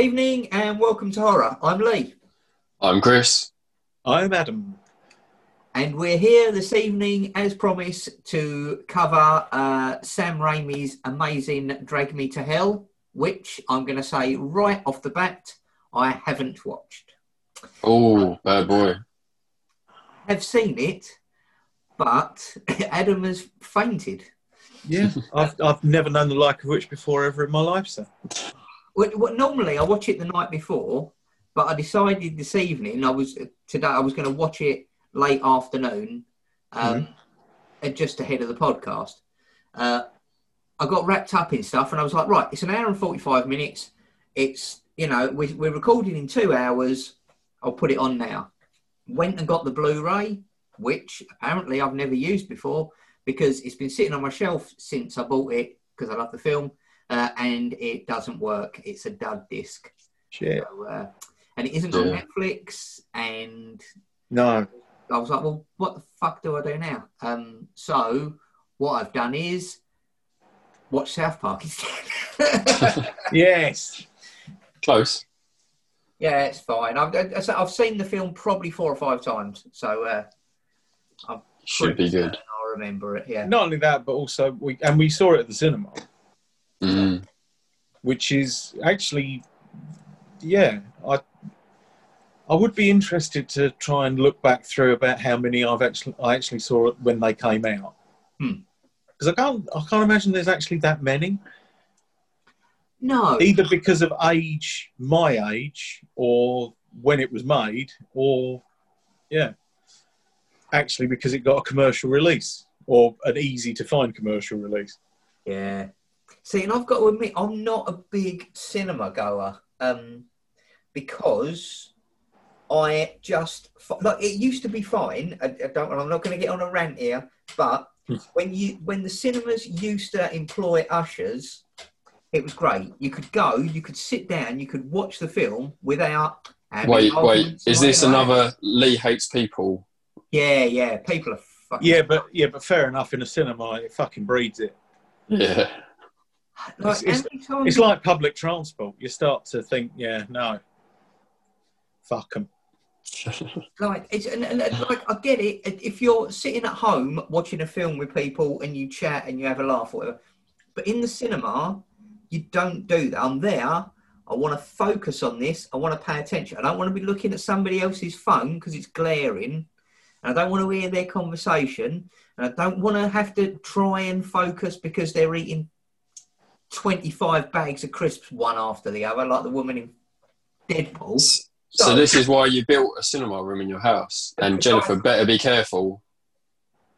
evening and welcome to Horror. I'm Lee I'm Chris. I'm Adam. and we're here this evening as promised to cover uh, Sam Raimi's amazing Drag Me to Hell, which I'm going to say right off the bat, I haven't watched. Oh, bad boy. I've seen it, but Adam has fainted. Yeah, I've, I've never known the like of which before ever in my life, sir. Well, well, normally I watch it the night before, but I decided this evening I was today I was going to watch it late afternoon, um, and just ahead of the podcast. Uh, I got wrapped up in stuff, and I was like, right, it's an hour and forty-five minutes. It's you know we, we're recording in two hours. I'll put it on now. Went and got the Blu-ray, which apparently I've never used before because it's been sitting on my shelf since I bought it because I love the film, uh, and it doesn't work. It's a dud disc. Shit. So, uh, and it isn't on Netflix. And No. I was like, well, what the fuck do I do now? Um, so what I've done is watch South Park instead. Yes. Close. yeah, it's fine. I've, I've I've seen the film probably four or five times, so uh, I'm Should be good. I remember it. Yeah. Not only that, but also we and we saw it at the cinema, Mm. which is actually, yeah, I. I would be interested to try and look back through about how many I've actually I actually saw when they came out. Hmm. Because I can't I can't imagine there's actually that many. No. either because of age, my age, or when it was made, or yeah, actually because it got a commercial release or an easy to find commercial release. Yeah. See, and I've got to admit, I'm not a big cinema goer um, because I just like it used to be fine. I, I don't. I'm not going to get on a rant here, but Hmm. when you when the cinemas used to employ ushers, it was great. You could go, you could sit down, you could watch the film without. Wait, wait. Is and this all that. another Lee hates people? Yeah, yeah. People are fucking. Yeah, but yeah, but fair enough. In a cinema, it fucking breeds it. Yeah. Like, it's- it's- like public transport. You start to think, yeah, no, fuck them. Like it's and, and, and, like I get it. If you're sitting at home watching a film with people and you chat and you have a laugh, or whatever, but in the cinema, you don't do that. I'm there. I want to focus on this. I want to pay attention. I don't want to be looking at somebody else's phone because it's glaring. And I don't want to hear their conversation. And I don't want to have to try and focus because they're eating 25 bags of crisps one after the other, like the woman in Deadpool. So this is why you built a cinema room in your house. And Jennifer better be careful.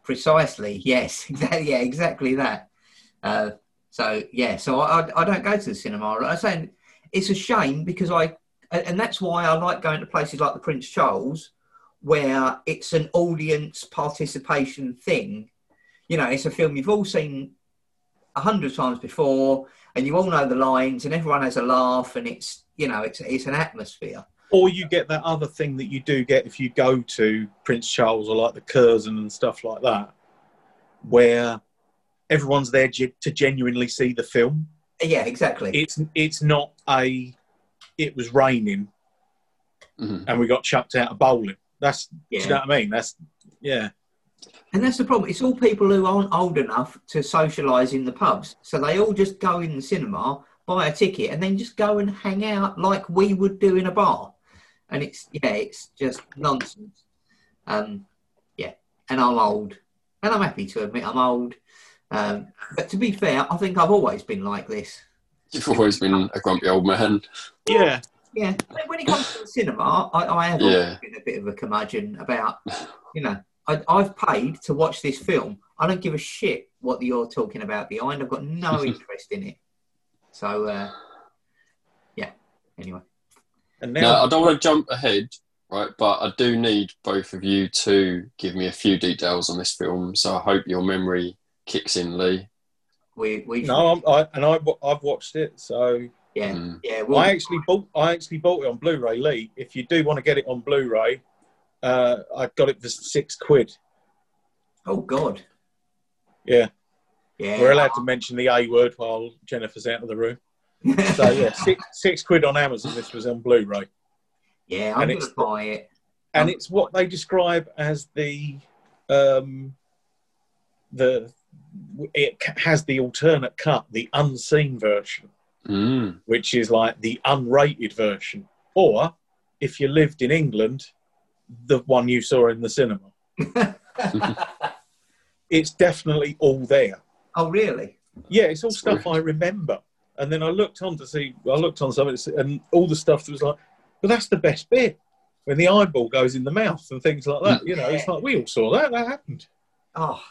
Precisely, yes, exactly, yeah, exactly that. Uh, so yeah, so I, I, I don't go to the cinema. I'm saying it's a shame because I, and that's why I like going to places like the Prince Charles, where it's an audience participation thing. You know, it's a film you've all seen a hundred times before, and you all know the lines, and everyone has a laugh, and it's you know, it's it's an atmosphere. Or you get that other thing that you do get if you go to Prince Charles or like the Curzon and stuff like that, where everyone's there ge- to genuinely see the film. Yeah, exactly. It's it's not a. It was raining Mhm. and we got chucked out of bowling. That's do Yeah. you know what I mean? That's yeah. And that's the problem. It's all people who aren't old enough to socialise in the pubs. So they all just go in the cinema, buy a ticket, and then just go and hang out like we would do in a bar. And it's, yeah, it's just nonsense. Um, yeah. And I'm old. And I'm happy to admit I'm old. Um, but to be fair, I think I've always been like this. You've always been a grumpy old man. Yeah. Yeah. When it comes to the cinema, I, I have Yeah. always been a bit of a curmudgeon about, you know, I, I've paid to watch this film. I don't give a shit what you're talking about behind. I've got no interest in it. So, uh, yeah. Anyway, And Now, now I don't want to jump ahead, right? But I do need both of you to give me a few details on this film. So I hope your memory kicks in, Lee. we we no, I'm, I and I I've watched it, so yeah Mm. yeah. We'll, I actually bought I actually bought it on Blu-ray. Lee, if you do want to get it on Blu-ray, uh, I got it for six quid. oh God, Yeah, yeah. we're allowed to mention the A word while Jennifer's out of the room. So yeah, six six quid on Amazon. This was on Blu-ray, yeah, I'm And going it's- to buy it. and Um, it's what they describe as the um, the it has the alternate cut, the unseen version, Mm. which is like the unrated version, or if you lived in England, the one you saw in the cinema. It's definitely all there. oh, really? Yeah, it's all That's stuff weird. I remember. And then I looked on to see, I looked on some of it, and all the stuff that was like, but that's the best bit when the eyeball goes in the mouth and things like that. You know, it's like we all saw that. That happened. Oh.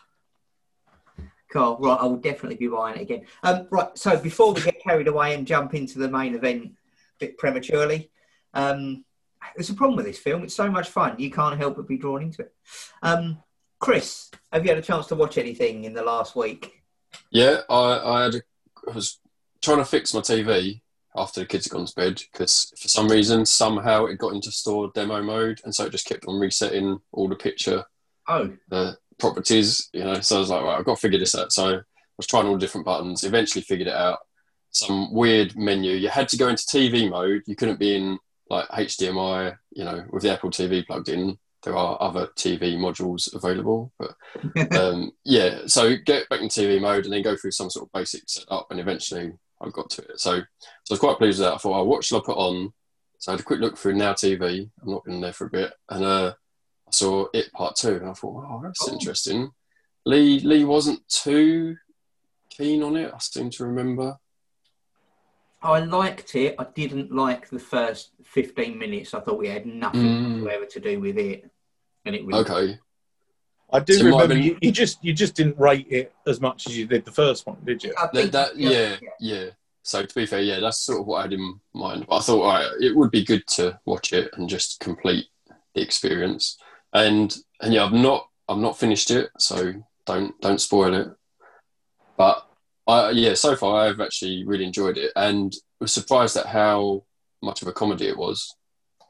Cool. Right, I will definitely be buying it again. Um, right, so before we get carried away and jump into the main event a bit prematurely, um, there's a problem with this film. It's so much fun, you can't help but be drawn into it. Um, Chris, have you had a chance to watch anything in the last week? Yeah, I, I had. A, I was trying to fix my TV after the kids had gone to bed because for some reason somehow it got into store demo mode, and so it just kept on resetting all the picture Oh, the properties. You know, so I was like, right, I've got to figure this out. So I was trying all the different buttons. Eventually, figured it out. Some weird menu. You had to go into TV mode. You couldn't be in like HDMI. You know, with the Apple TV plugged in. There are other TV modules available, but um, yeah, so get back in TV mode and then go through some sort of basic setup, and eventually I got to it. So, so I was quite pleased with that. I thought, oh, what should I put on? So I had a quick look through Now TV. I'm not been there for a bit, and uh, I saw It Part Two, and I thought, oh, that's Oh. interesting. Lee Lee wasn't too keen on it. I seem to remember. I liked it. I didn't like the first 15 minutes. I thought we had nothing Mm. whatsoever to do with it. And it really Okay, I do So it might have remember been- you, you just you just didn't rate it as much as you did the first one, did you? That, that just- yeah, yeah. So to be fair, yeah, that's sort of what I had in mind. But I thought, all right, it would be good to watch it and just complete the experience. And and yeah, I've not I've not finished it, so don't don't spoil it. But I yeah, so far I've actually really enjoyed it and was surprised at how much of a comedy it was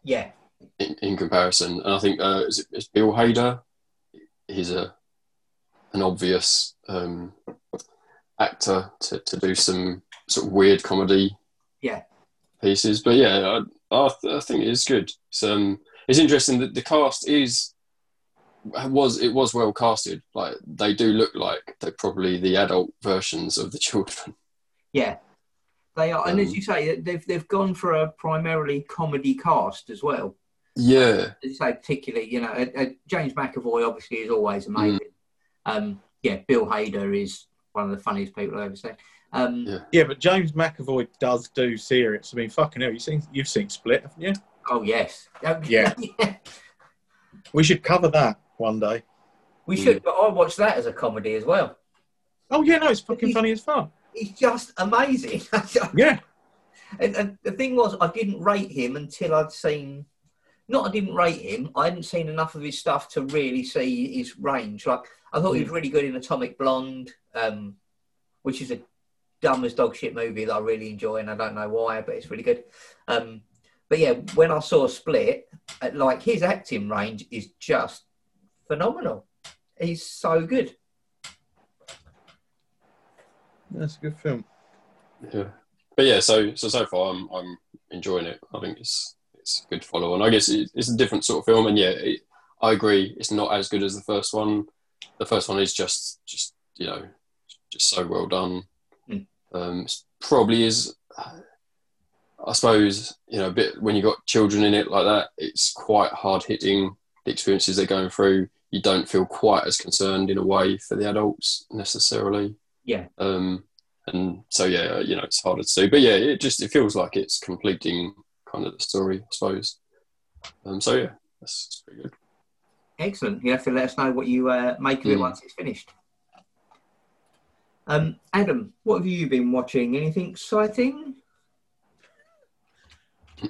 Yeah. in, in comparison. And I think uh, is it is Bill Hader? He's a an obvious um, actor to, to do some sort of weird comedy Yeah. pieces. But yeah, I, I, th- I think it is good. It's, um, it's interesting that the cast is was it was well casted. Like they do look like they're probably the adult versions of the children. Yeah, they are, and as Um, you say, they've they've gone for a primarily comedy cast as well. Yeah, As you say, particularly, you know, uh, uh, James McAvoy obviously is always amazing. Um, yeah, Bill Hader is one of the funniest people I've ever seen. Um, Yeah. Yeah, but James McAvoy does do serious. I mean, fucking hell, you seen you've seen Split, haven't you? Oh yes, Um, Yeah. We should cover that one day. we should. But I watched that as a comedy as well. Oh yeah, no, it's fucking funny as fuck. He's just amazing. Yeah, And, and the thing was, I didn't rate him until I'd seen. Not I didn't rate him. I hadn't seen enough of his stuff to really see his range. Like I thought he was really good in Atomic Blonde, um, which is a dumb as dog shit movie that I really enjoy, and I don't know why, but it's really good. Um, but yeah, when I saw Split, uh, like his acting range is just phenomenal. He's so good. that's a good film. yeah. But yeah, so so so far I'm I'm enjoying it. I think it's it's a good follow on. I guess it, it's a different sort of film, and yeah, it, I agree. It's not as good as the first one. The first one is just just you know just so well done. Mm. Um, probably is. I suppose you know a bit when you've got children in it like that. It's quite hard hitting the experiences they're going through. You don't feel quite as concerned in a way for the adults necessarily. Yeah. Um, and so yeah, you know, it's harder to do. But yeah, it just it feels like it's completing kind of the story, I suppose. Um, so yeah, that's, that's pretty good. Excellent. You have to let us know what you uh, make of it Mm. once it's finished. Um, Adam, what have you been watching? Anything exciting?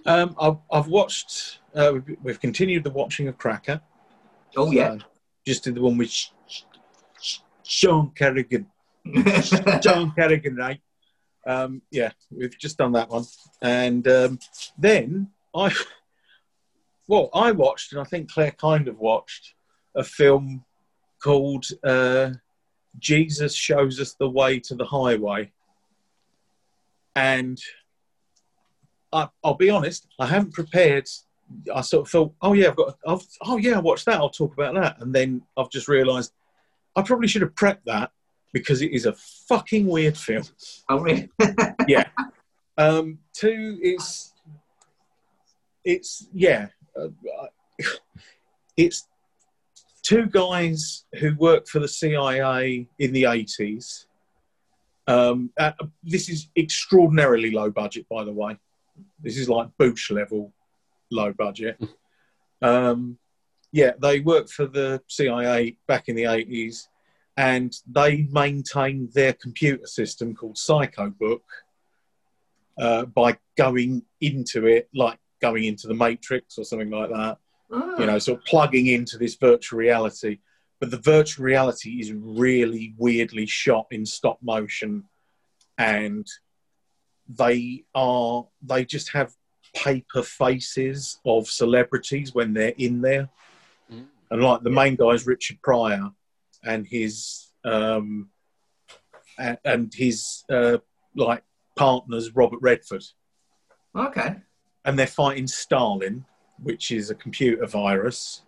Um, I've, I've watched. Uh, we've, we've continued the watching of Cracker. Oh yeah. Just did the one with Sean Kerrigan. John Kerrigan, right? Um, yeah, we've just done that one, and um, then I, well, I watched, and I think Claire kind of watched a film called uh, "Jesus Shows Us the Way to the Highway," and I, I'll be honest, I haven't prepared. I sort of thought, oh yeah, I've got, I've, oh yeah, I watched that. I'll talk about that, and then I've just realised I probably should have prepped that because it is a fucking weird film. Oh, really? Yeah. Um, two is it's yeah, uh, it's two guys who work for the CIA in the eighties. Um, uh, this is extraordinarily low budget, by the way. This is like Boosh level low budget. Um, yeah, they worked for the CIA back in the eighties, and they maintained their computer system called PsychoBook uh, by going into it, like going into the Matrix or something like that. Ah. You know, sort of plugging into this virtual reality. But the virtual reality is really weirdly shot in stop motion, and they are they just have paper faces of celebrities when they're in there. Mm. And like the main guy is Richard Pryor, and his um, and his uh, like partners Robert Redford, Okay. and they're fighting Stalin, which is a computer virus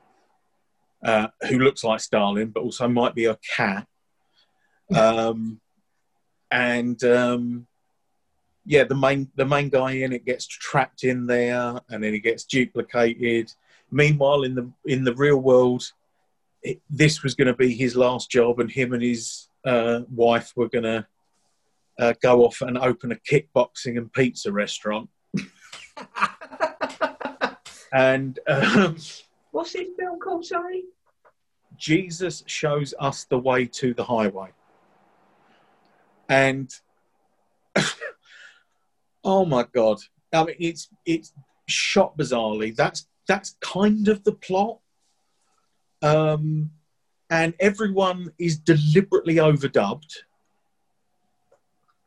uh, who looks like Stalin, but also might be a cat. Um, and um, yeah, the main the main guy in it gets trapped in there, and then he gets duplicated. Meanwhile, in the in the real world, it, this was going to be his last job, and him and his uh, wife were going to uh, go off and open a kickboxing and pizza restaurant. And um, What's this film called, sorry? Jesus shows us the way to the highway. And oh my god. I mean it's it's shot bizarrely. That's that's kind of the plot. Um and everyone is deliberately overdubbed.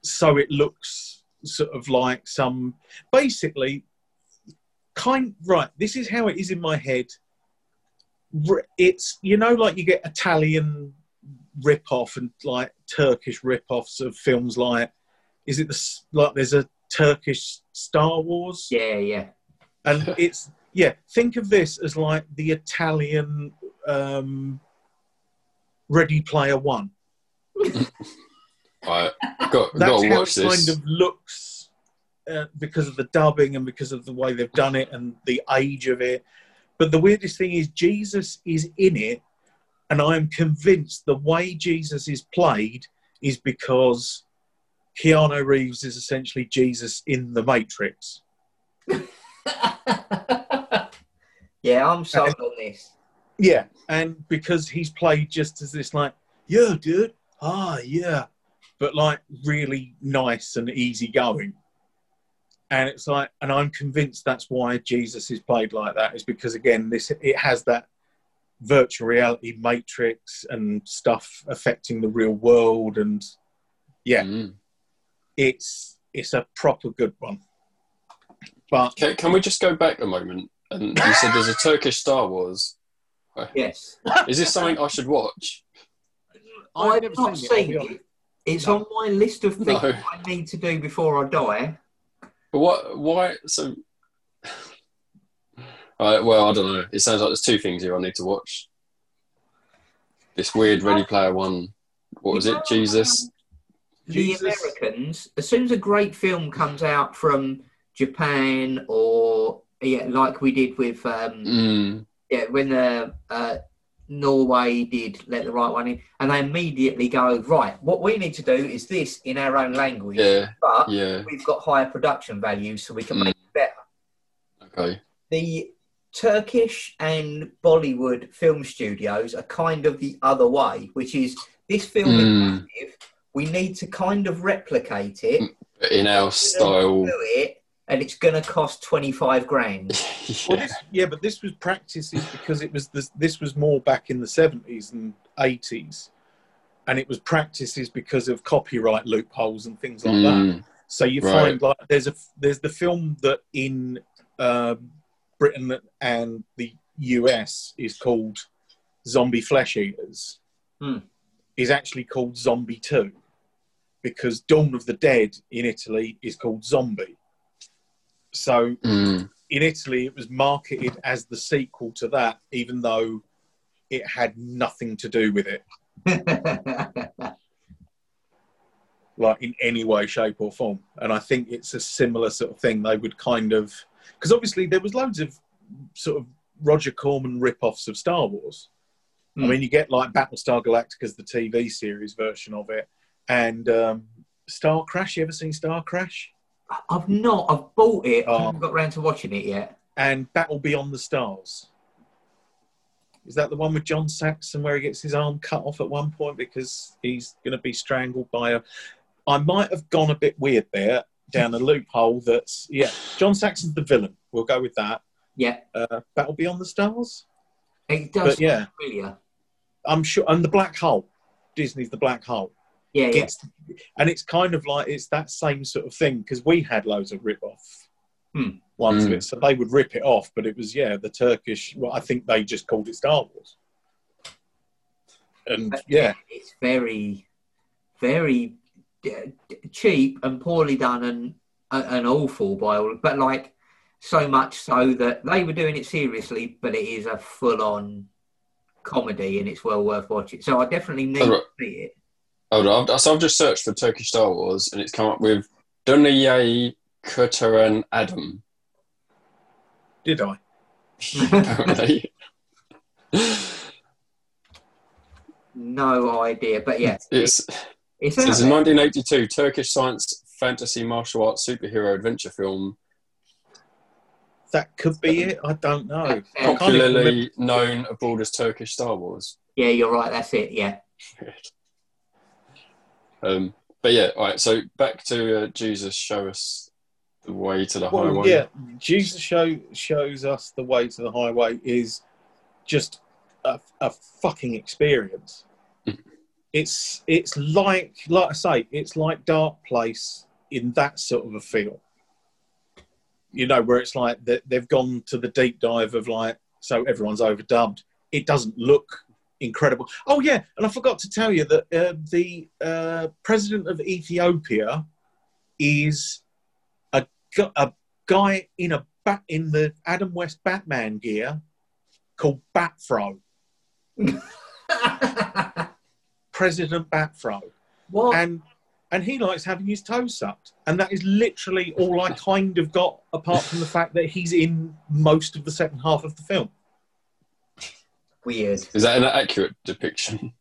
So it looks sort of like some basically kind right, this is how it is in my head it's you know like you get Italian rip-off and like Turkish rip-offs of films like is it the like there's a Turkish Star Wars Yeah, yeah. and it's yeah think of this as like the Italian um, Ready Player One Right, got got that's to how watch it this. kind of looks uh, because of the dubbing and because of the way they've done it and the age of it. But the weirdest thing is Jesus is in it, and I am convinced the way Jesus is played is because Keanu Reeves is essentially Jesus in the Matrix. yeah, I'm sold on this. Yeah, and because he's played just as this like, yeah, dude, ah, yeah, but like really nice and easygoing. And it's like, and I'm convinced that's why Jesus is played like that. Is because again, this it has that virtual reality matrix and stuff affecting the real world, and yeah, Mm. It's it's a proper good one. But Can, can we just go back a moment? And you said there's a Turkish Star Wars. Yes. Is this something I should watch? I've, never not seen it, seen it. It's No. on my list of things No. I need to do before I die. But what? Why? So. Alright, well, I don't know. It sounds like there's two things here I need to watch. This weird Ready Player One. What was it? Um, Jesus. The Americans, as soon as a great film comes out from Japan or yeah, like we did with um, Mm. yeah, when the uh, Norway did let the right one in, and they immediately go right. What we need to do is this in our own language, Yeah. but Yeah. we've got higher production values, so we can Mm. make it better. Okay. The Turkish and Bollywood film studios are kind of the other way, which is this film is Mm. massive. We need to kind of replicate it, In our style. do it, and it's going to cost twenty five grand. Well, yeah. this, yeah, but this was practices because it was this, this was more back in the seventies and eighties, and it was practices because of copyright loopholes and things like that. Mm. So you Right. find like there's a there's the film that in um Britain and the US is called Zombie Flesh Eaters. Hmm. Is actually called Zombie Two, because Dawn of the Dead in Italy is called Zombie. So Mm. in Italy, it was marketed as the sequel to that, even though it had nothing to do with it, like in any way, shape, or form. And I think it's a similar sort of thing. They would kind of, because obviously there was loads of sort of Roger Corman rip-offs of Star Wars. I Hmm. mean, you get like Battlestar Galactica's the TV series version of it, and um, Star Crash. You ever seen Star Crash? I've not. I've bought it. I Oh. haven't got round to watching it yet. And Battle Beyond the Stars. Is that the one with John Saxon where he gets his arm cut off at one point because he's going to be strangled by a? I might have gone a bit weird there down a loophole. That's yeah. John Saxon's the villain. We'll go with that. Yeah, Uh, Battle Beyond the Stars. it does. But yeah, familiar. I'm sure. And the Black Hole. Disney's the Black Hole. Yeah, yeah. and it's kind of like it's that same sort of thing because we had loads of rip off Hmm. ones of Hmm. it, so they would rip it off. But it was yeah, the Turkish. Well, I think they just called it Star Wars, and But yeah, it's very, very d- d- cheap and poorly done and and awful by all. But like so much so that they were doing it seriously, but it is a full on comedy and it's well worth watching. So I definitely need right. to see it. Hold on, I've, so I've just searched for Turkish Star Wars and it's come up with Dünyayı Kurtaran Adam. did I? apparently. no idea, but yeah, It's, it's it's out a 1982 Turkish science fantasy martial arts superhero adventure film, That could be it. I don't know. I Sounds- can't even popularly known abroad as Turkish Star Wars. Yeah, you're right. That's it. Yeah. Um, but yeah, all right. So back to uh, Jesus, show us the way to the Well, highway. yeah, Jesus show shows us the way to the highway is just a, a fucking experience. it's it's like like I say, it's like Dark Place in that sort of a feel. You know, where it's like that they've gone to the deep dive of like, so everyone's overdubbed. It doesn't look incredible. Oh yeah, and I forgot to tell you that uh, the uh, president of Ethiopia is gu- a guy in a bat in the Adam West Batman gear called Batfro, President Batfro, what? and and he likes having his toes sucked, and that is literally all I kind of got, apart from the fact that he's in most of the second half of the film. Weird. Is that an accurate depiction?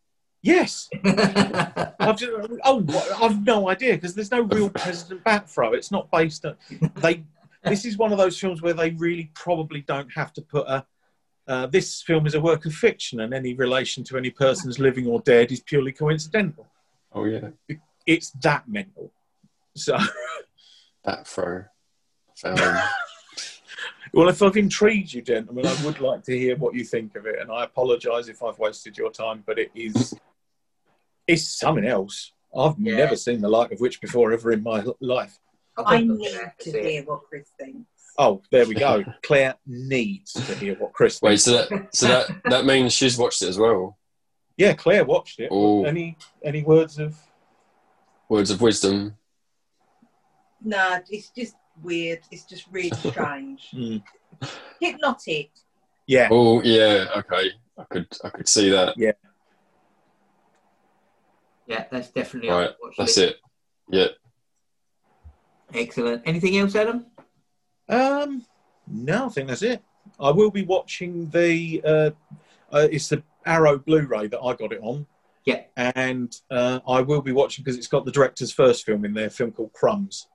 Yes, I've just, oh, what- I've no idea because there's no real President Batfro. It's not based on they. This is one of those films where they really probably don't have to put a. Uh, this film is a work of fiction, and any relation to any persons living or dead is purely coincidental. Oh yeah, It's that mental. So, that throw. Found him. well, if I've intrigued you, gentlemen, I would like to hear what you think of it, and I apologise if I've wasted your time, but it is. It's something else. I've Yeah. never seen the like of which before ever in my life. I need gonna have to see it. hear what Chris thinks. Oh, there we go. Claire needs to hear what Chris Wait, thinks. so that so that that means she's watched it as well. Yeah, Claire watched it. Oh. Any any words of? Words of wisdom. No, it's just weird. It's just really strange. Hmm. Hypnotic. Yeah, Oh yeah, okay. I could I could see that. Yeah, Yeah, that's definitely All right, watch that's it. Yeah. Excellent. Anything else, Adam? Um, no, I think that's it. I will be watching the. Uh, uh, it's the Arrow Blu-ray that I got it on. Yeah. And uh, I will be watching because it's got the director's first film in there, a film called Crumbs,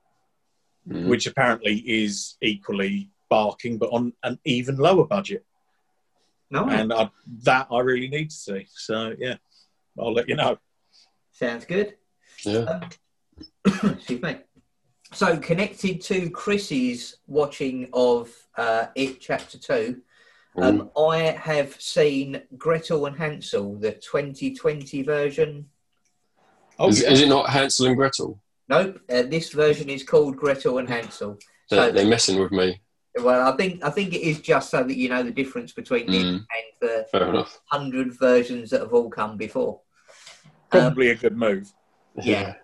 Mhm. which apparently is equally barking, but on an even lower budget. No. And I, that I really need to see. So yeah, I'll let you know. Sounds good. Yeah. Um, excuse me. So, connected to Chris's watching of uh, It Chapter 2, um, I have seen Gretel and Hansel, the 2020 version. Oh, is, is it not Hansel and Gretel? Nope, uh, this version is called Gretel and Hansel. They're, So- they're messing with me. Well, I think I think it is just so that you know the difference between this Mm. and the hundred versions that have all come before. Um, probably a good move. Yeah.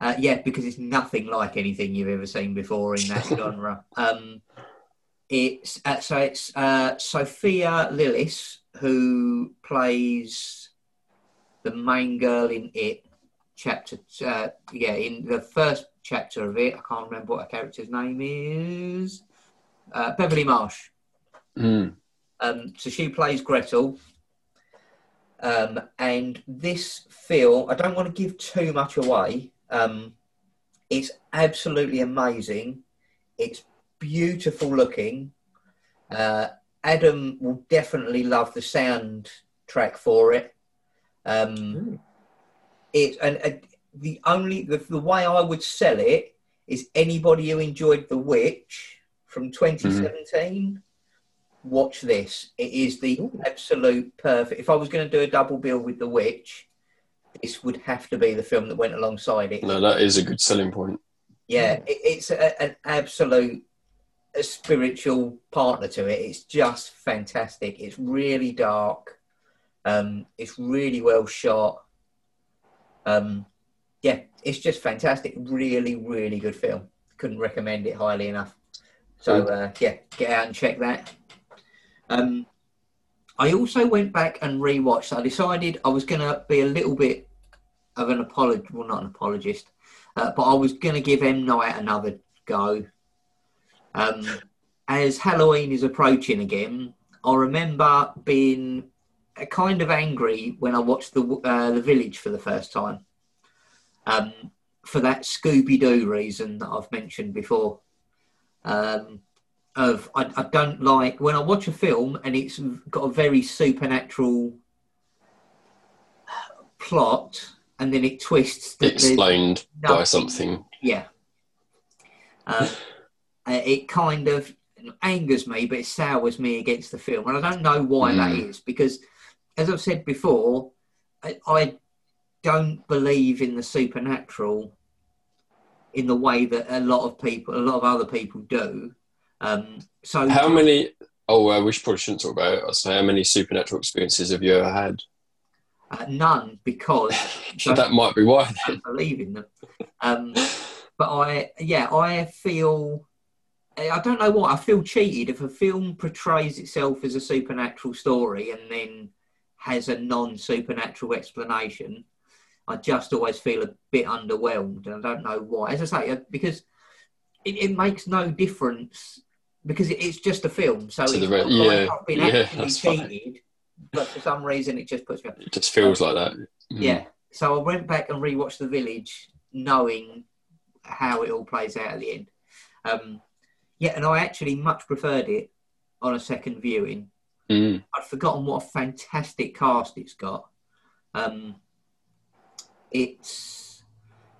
Uh, yeah, because it's nothing like anything you've ever seen before in that genre. Um, it's uh, so it's uh, Sophia Lillis who plays the main girl in it. Chapter, uh, yeah, in the first chapter of it, I can't remember what a character's name is. Uh, Beverly Marsh. Mm. Um, so she plays Gretel. Um, and this film, I don't want to give too much away. Um, it's absolutely amazing. It's beautiful looking. Uh, Adam will definitely love the soundtrack for it. Um, it and the only the, the way I would sell it is anybody who enjoyed The Witch from 2017 watch this. It is the Ooh. absolute perfect. If I was going to do a double bill with The Witch, this would have to be the film that went alongside it. No, that is a good selling point. Yeah, it, it's a, an absolute a spiritual partner to it. It's just fantastic. It's really dark. Um, it's really well shot. Um, yeah, it's just fantastic. Really, really good film. Couldn't recommend it highly enough. So uh, yeah, get out and check that. Um, I also went back and rewatched. I decided I was going to be a little bit of an apologist. Well, not an apologist, uh, but I was going to give M Night another go. Um, as Halloween is approaching again, I remember being kind of angry when I watched the uh, the Village for the first time. Um, for that Scooby Doo reason that I've mentioned before. Um, of I, I don't like when I watch a film and it's got a very supernatural plot and then it twists Explained by something. yeah. Um, uh, it kind of angers me, but it sours me against the film. And I don't know why that Mm. is because, as I've said before, I, I don't believe in the supernatural in the way that a lot of people, a lot of other people do. Um, so, How many? Oh, uh, we probably shouldn't talk about it. Say, how many supernatural experiences have you ever had? uh, none because that might be why. I don't believe in them. Um, but I, yeah, I feel, I don't know what, I feel cheated if a film portrays itself as a supernatural story and then has a non supernatural explanation. I just always feel a bit underwhelmed, and I don't know why. As I say, uh, because it, it makes no difference because it, it's just a film, so To it's re- not like I've been yeah, actually cheated. But for some reason, it just puts me. off. It just feels like that. Mm. Yeah. So I went back and rewatched The Village, knowing how it all plays out at the end. Um, yeah, and I actually much preferred it on a second viewing. Mm. I'd forgotten what a fantastic cast it's got. Um, it's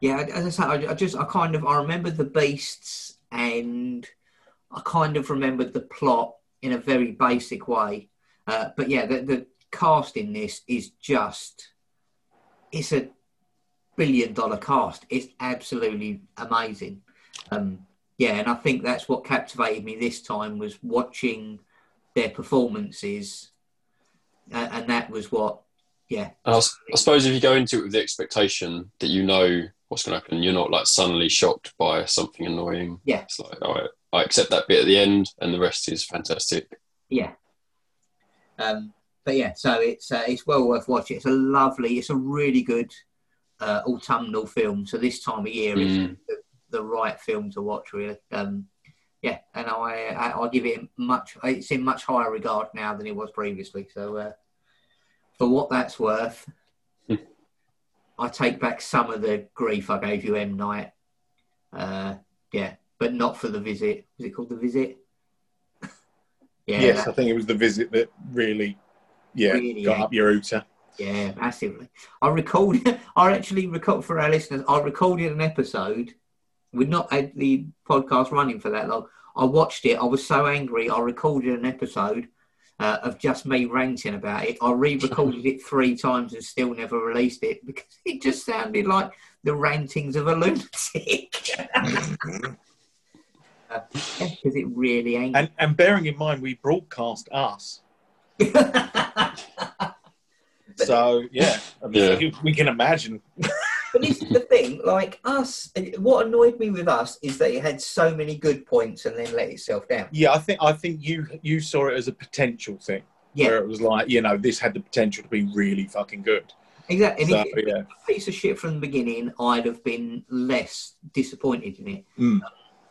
yeah, as I say, I, I just I kind of I remember the beasts and I kind of remembered the plot in a very basic way. Uh, but yeah, the, the cast in this is just it's a billion dollar cast. It's absolutely amazing. Um, yeah, and I think that's what captivated me this time was watching their performances, uh, and that was what, yeah. I suppose if you go into it with the expectation that you know what's going to happen, you're not like suddenly shocked by something annoying. Yeah. It's like, all right, I accept that bit at the end, and the rest is fantastic. Yeah. Um, but yeah, so it's uh, it's well worth watching. It's a lovely, it's a really good uh, autumnal film. So this time of year is Mm. the, the right film to watch. Really, um, yeah. And I, I I'll give it much. It's in much higher regard now than it was previously. So uh, for what that's worth. I take back some of the grief I gave you, M Night. Uh, yeah, but not for the visit. Was it called the visit? yeah, yes, that- I think it was the visit that really, yeah, Really, got yeah. up your ooter. Yeah, massively. I recorded. I actually record for our listeners. I recorded an episode. We'd not had the podcast running for that long. I watched it. I was so angry. I recorded an episode uh, of just me ranting about it. I re-recorded it three times and still never released it because it just sounded like the rantings of a lunatic. Because it really ain't. And and bearing in mind we broadcast us, so yeah, I mean, Yeah. you- we can imagine. But this is the thing. Like us, what annoyed me with us is that it had so many good points and then let itself down. Yeah, I think I think you you saw it as a potential thing. Yeah. Where it was like, you know, this had the potential to be really fucking good. Exactly. And So, if it yeah. was a piece of shit from the beginning, I'd have been less disappointed in it. Mm.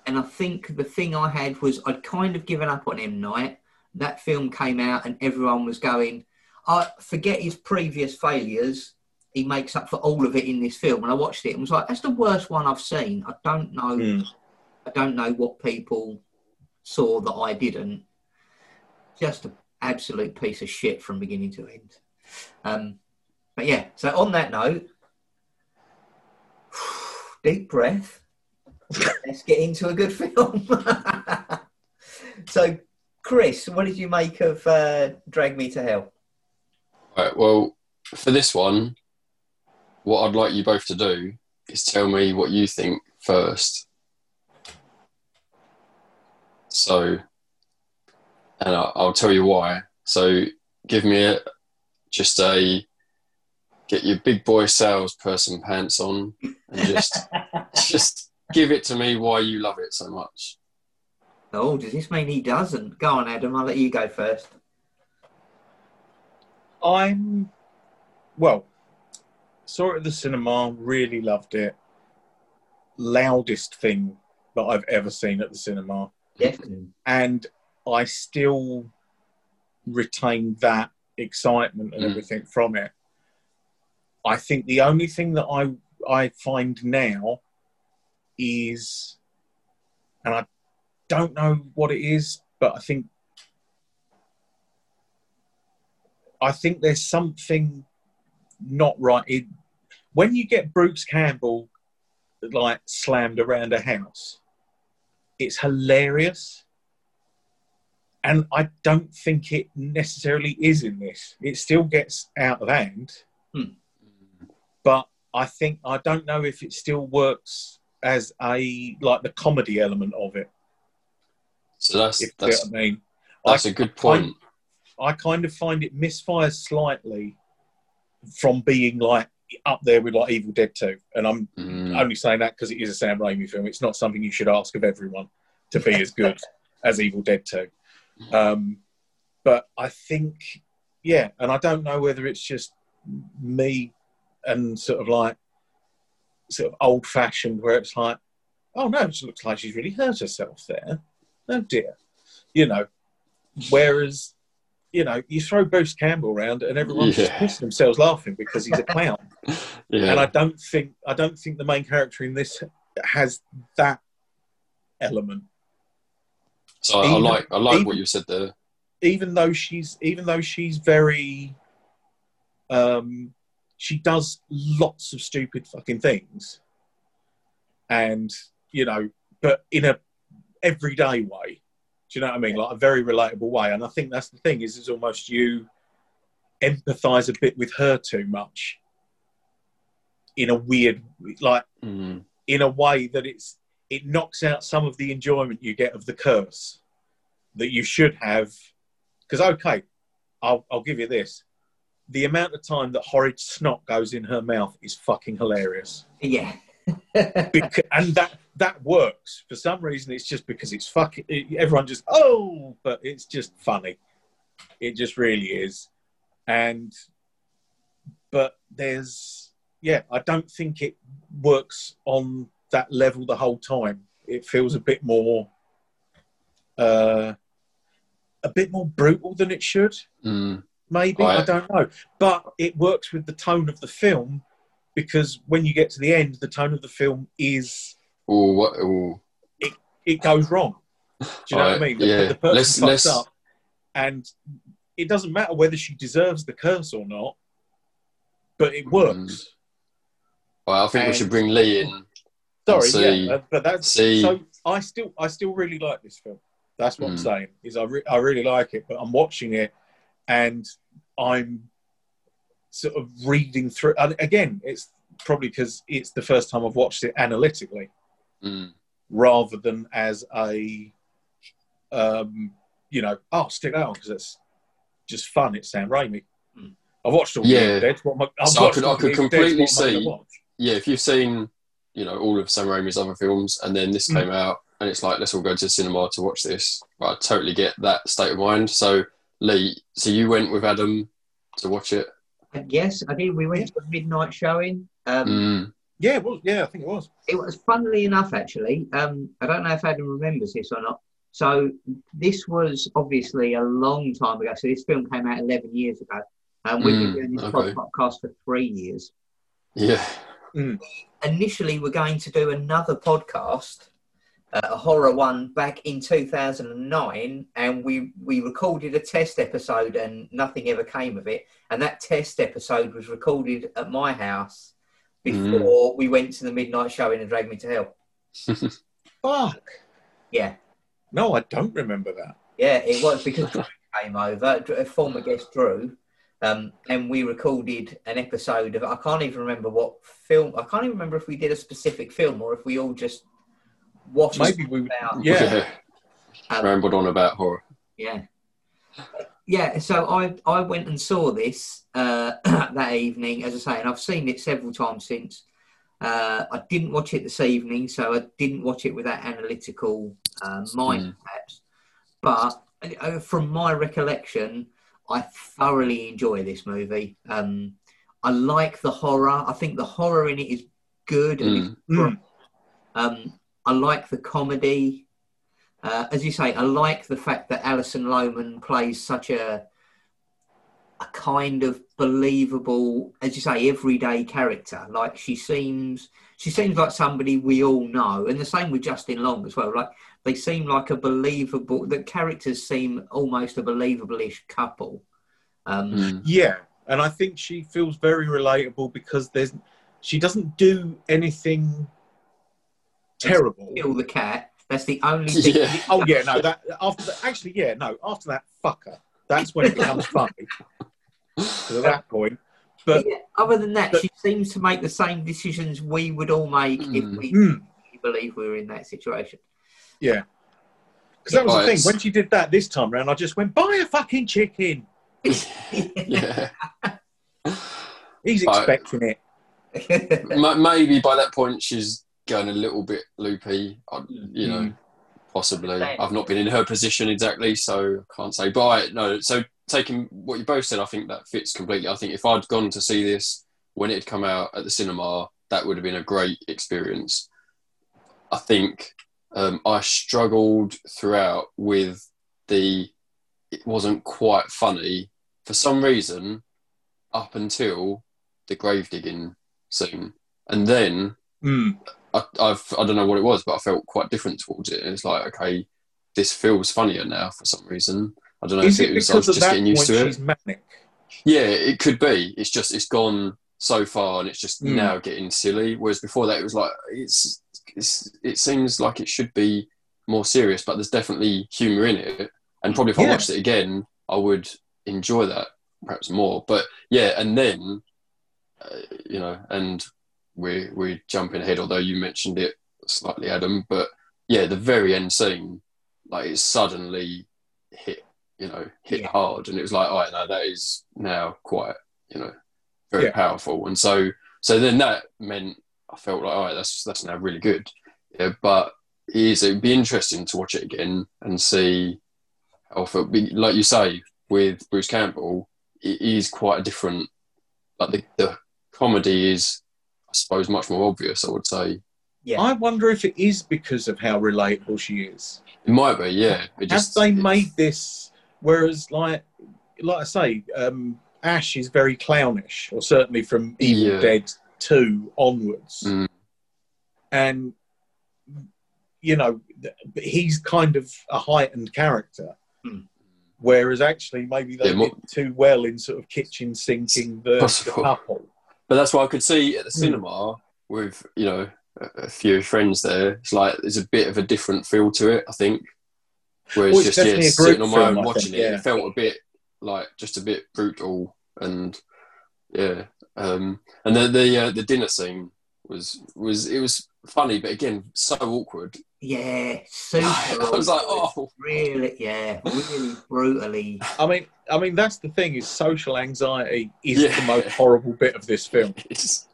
And I think the thing I had was I'd kind of given up on M Night. That film came out and everyone was going, I forget his previous failures. He makes up for all of it in this film. And I watched it and was like, that's the worst one I've seen. I don't know. Mm. I don't know what people saw that I didn't. Just an absolute piece of shit from beginning to end. Um, but yeah, so on that note, deep breath. Let's get into a good film. so, Chris, what did you make of uh, Drag Me to Hell? Right, well, for this one, what I'd like you both to do is tell me what you think first. So, and I'll, I'll tell you why. So, give me a, just a get your big boy salesperson pants on and just just give it to me why you love it so much. Oh, does this mean he doesn't? Go on, Adam. I'll let you go first. I'm well. Saw it at the cinema. Really loved it. Loudest thing that I've ever seen at the cinema, Definitely. and I still retain that excitement and Mm. everything from it. I think the only thing that I I find now is, and I don't know what it is, but I think I think there's something not right. It, when you get Bruce Campbell like slammed around a house, it's hilarious. And I don't think it necessarily is in this. It still gets out of hand, hmm. but I think I don't know if it still works as a like the comedy element of it. So that's If you that's what I mean. that's a good point. I kind of find it misfires slightly from being like up there with like Evil Dead 2. And I'm Mm. only saying that because it is a Sam Raimi film. It's not something you should ask of everyone to be as good as Evil Dead 2. Um, but I think, yeah, and I don't know whether it's just me and sort of like sort of old fashioned where it's like, oh no, it looks like she's really hurt herself there. Oh dear. You know, whereas, you know, you throw Bruce Campbell around and everyone's just pissing themselves laughing because he's a clown Yeah. and I don't think I don't think the main character in this has that element. so I, I like I like even- what you said there. Even though she's even though she's very, um, she does lots of stupid fucking things, and you know, but in a everyday way. Do you know what I mean? Like a very relatable way. And I think that's the thing is, it's almost you empathise a bit with her too much in a weird, like Mm. in a way that it's it knocks out some of the enjoyment you get of the curse that you should have. Because okay, I'll I'll give you this: the amount of time that horrid snot goes in her mouth is fucking hilarious. Yeah. Bec- and that that works for some reason. It's just because it's fucking it- everyone just oh, but it's just funny. It just really is, and but there's yeah, I don't think it works on that level the whole time. It feels a bit more, uh, a bit more brutal than it should. Mm. Maybe I don't know, but it works with the tone of the film because when you get to the end, the tone of the film is Ooh, what? Ooh. it goes wrong. Do you know what I mean? The, yeah. the person Let's- fucks let's- up, and it doesn't matter whether she deserves the curse or not, but it works. Well, I think we should bring Lee in. Sorry, see- yeah, uh, but that's see- so. I still, I still really like this film. That's what I'm Mm. saying. Is I, re- I really like it, but I'm watching it, and I'm sort of reading through. And again, it's probably because it's the first time I've watched it analytically. Mm. rather than as a, um, you know, oh, stick that on because it's just fun. It's Sam Raimi. Mm. I've watched all. Yeah. Dead. What I, I've So I could- I could completely what am I gonna see- yeah, if you've seen, you know, all of Sam Raimi's other films, and then this Mm. came out, and it's like, let's all go to the cinema to watch this. I totally get that state of mind. So, Lee, so you went with Adam to watch it. And yes, I did. We went to a midnight showing. Um, Mm. Yeah, well, yeah, I think it was. It was funnily enough, actually. Um, I don't know if Adam remembers this or not. So this was obviously a long time ago. So this film came out 11 years ago. And we've been Mm, doing this okay. podcast for three years. Yeah. Initially, we're going to do another podcast, a horror one, back in 2009. And we, we recorded a test episode and nothing ever came of it. And that test episode was recorded at my house before we went to the midnight showing and Drag Me to Hell. Fuck. Yeah. No, I don't remember that. Yeah, it was because Drew came over, a former guest Drew, um, and we recorded an episode of. I can't even remember what film. I can't even remember if we did a specific film or if we all just watched. Maybe we. about. Yeah. Um, Rambled on about horror. Yeah. Yeah, so I I went and saw this uh, that evening, as I say, and I've seen it several times since. Uh, I didn't watch it this evening, so I didn't watch it with that analytical uh, mind, Mm. perhaps. But uh, from my recollection, I thoroughly enjoy this movie. Um, I like the horror. I think the horror in it is good. And it's Mm. um, I like the comedy. Uh, as you say, I like the fact that Alison Lohman plays such a a kind of believable, as you say, everyday character. Like she seems, she seems like somebody we all know, and the same with Justin Long as well. Like they seem like a believable. The characters seem almost a believable-ish couple. Um, Mm. Yeah, and I think she feels very relatable because there's she doesn't do anything terrible. Kill the cat. That's the only thing. Yeah. Oh yeah, no, that after that, actually, yeah, no, after that fucker, that's when it becomes funny. 'Cause at that point, but Yeah, other than that, but- she seems to make the same decisions we would all make if Mm. we mm, believe we were in that situation. yeah, because that was the thing. When she did that this time round, I just went buy a fucking chicken. yeah. He's Right. expecting it. Maybe by that point she's going a little bit loopy. You know, Mm. possibly. Same. I've not been in her position exactly, so I can't say. But I, no, so taking what you both said, I think that fits completely. I think if I'd gone to see this when it had come out at the cinema, that would have been a great experience. I think um, I struggled throughout with the. It wasn't quite funny for some reason up until the grave digging scene, and then Mm. I, I've, I don't know what it was, but I felt quite different towards it. And it's like, okay, this feels funnier now for some reason. I don't know Is if it it was I was just getting used to it. manic? Yeah, it could be. It's just it's gone so far, and it's just Mm. now getting silly. Whereas before that, it was like it's, it's it seems like it should be more serious, but there's definitely humour in it. And probably if I watched it again, I would enjoy that perhaps more. But yeah, and then uh, you know, and we're we're jumping ahead. Although you mentioned it slightly, Adam, but yeah, the very end scene, like it suddenly hit, you know, hit Yeah. hard, and it was like, oh no, that is now quite, you know, very Yeah. powerful. And so, so then that meant I felt like, all right, that's that's now really good. Yeah, but it is it'd be interesting to watch it again and see how, it. Be- like you say, with Bruce Campbell, it is quite a different. Like the the comedy is, I suppose, much more obvious. I would say yeah. I wonder if it is because of how relatable she is. it might be. Yeah, it Have just they it- made this? Whereas, like, like I say, um, Ash is very clownish, or certainly from Evil Yeah. Dead Two onwards, Mm. and you know, he's kind of a heightened character. Hmm. Whereas actually, maybe they Yeah, more- did too well in sort of kitchen sinking the, the couple. But that's why I could see at the Mm. cinema with you know a, few friends there. It's like there's a bit of a different feel to it. I think. Whereas Well, it's just yeah, definitely a group sitting on my own watching think, it, yeah. it felt a bit like just a bit brutal and yeah. Um, and then the uh, the dinner scene was was it was funny, but again so awkward. yeah, super. I was like, oh, really, yeah, really brutally. I mean, I mean that's the thing is social anxiety is Yeah. the most horrible bit of this film. it's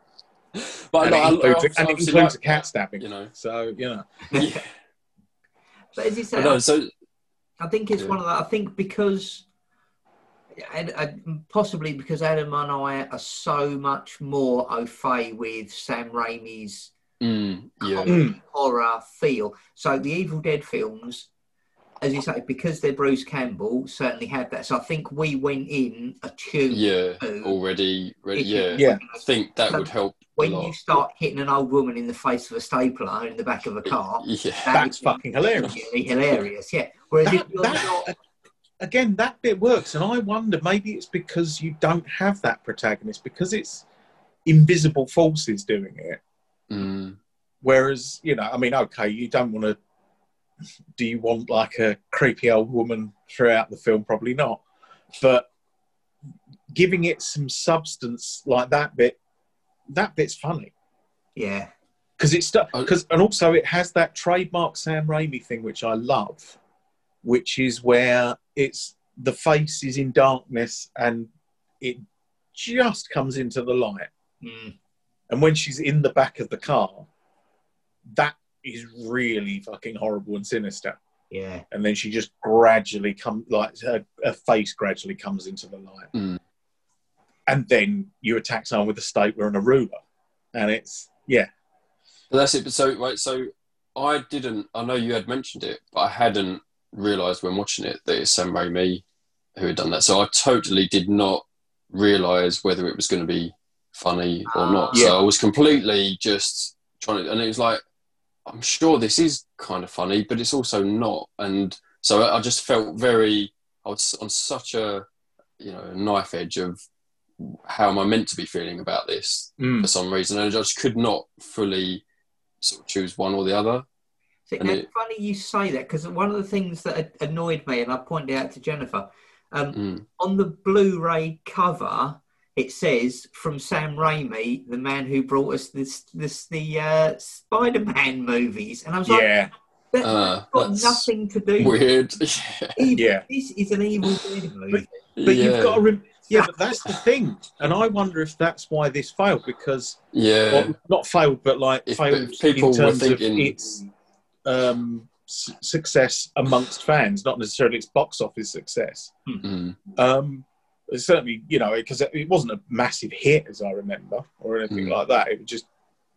but and, no, it I- includes, I and it obviously includes a cat stabbing. You know, So you know, yeah. But as you say, But no, so I think it's Yeah. one of the. I think because, and, and possibly because Adam and I are so much more au fait with Sam Raimi's mm, yeah, Mm. horror feel. So the Evil Dead films, as you say, because they're Bruce Campbell, certainly had that. So I think we went in a attuned. yeah, to already, ready, yeah. Yeah. I think that So would help When you start hitting an old woman in the face with a stapler in the back of a car, Yeah, that that's fucking hilarious. hilarious. Yeah. Whereas if you're that, not, again, that bit works, and I wonder maybe it's because you don't have that protagonist because it's invisible forces doing it. mm, Whereas, you know, I mean, okay, you don't want to. Do you want like a creepy old woman throughout the film? Probably not. But giving it some substance like that bit, that bit's funny yeah, because it's because and also it has that trademark Sam Raimi thing which I love, which is where it's the face is in darkness and it just comes into the light, mm, and when she's in the back of the car, that is really fucking horrible and sinister. yeah, And then she just gradually comes, like her, her face gradually comes into the light, Mm. and then you attack someone with a stapler and a ruler, and it's yeah. But that's it. But so, right, so I didn't. I know you had mentioned it, but I hadn't realised when watching it that it's Sam Raimi who had done that. So I totally did not realise whether it was going to be funny or not. Yeah. So I was completely just trying to, and it was like, I'm sure this is kind of funny, but it's also not. And so I I just felt very, I was on such a, you know, knife edge of how am I meant to be feeling about this Mm. for some reason, and I just could not fully sort of choose one or the other. See, And it- funny you say that because one of the things that annoyed me, and I pointed out to Jennifer, um, Mm. on the Blu-ray cover, it says from Sam Raimi, the man who brought us this, this the uh, Spider-Man movies, and I was like, Yeah, that, Uh, got that's nothing to do. with Weird. Evil. Yeah. This is an Evil Dead movie. But yeah. you've got to. Rem- yeah, but that's the thing, and I wonder if that's why this failed because, yeah. well, not failed, but like If- failed people in were thinking- of its um, s- success amongst fans, not necessarily its box office success. Mm. Um, it's certainly, you know, because it, it wasn't a massive hit as I remember, or anything Mm. like that. It was just,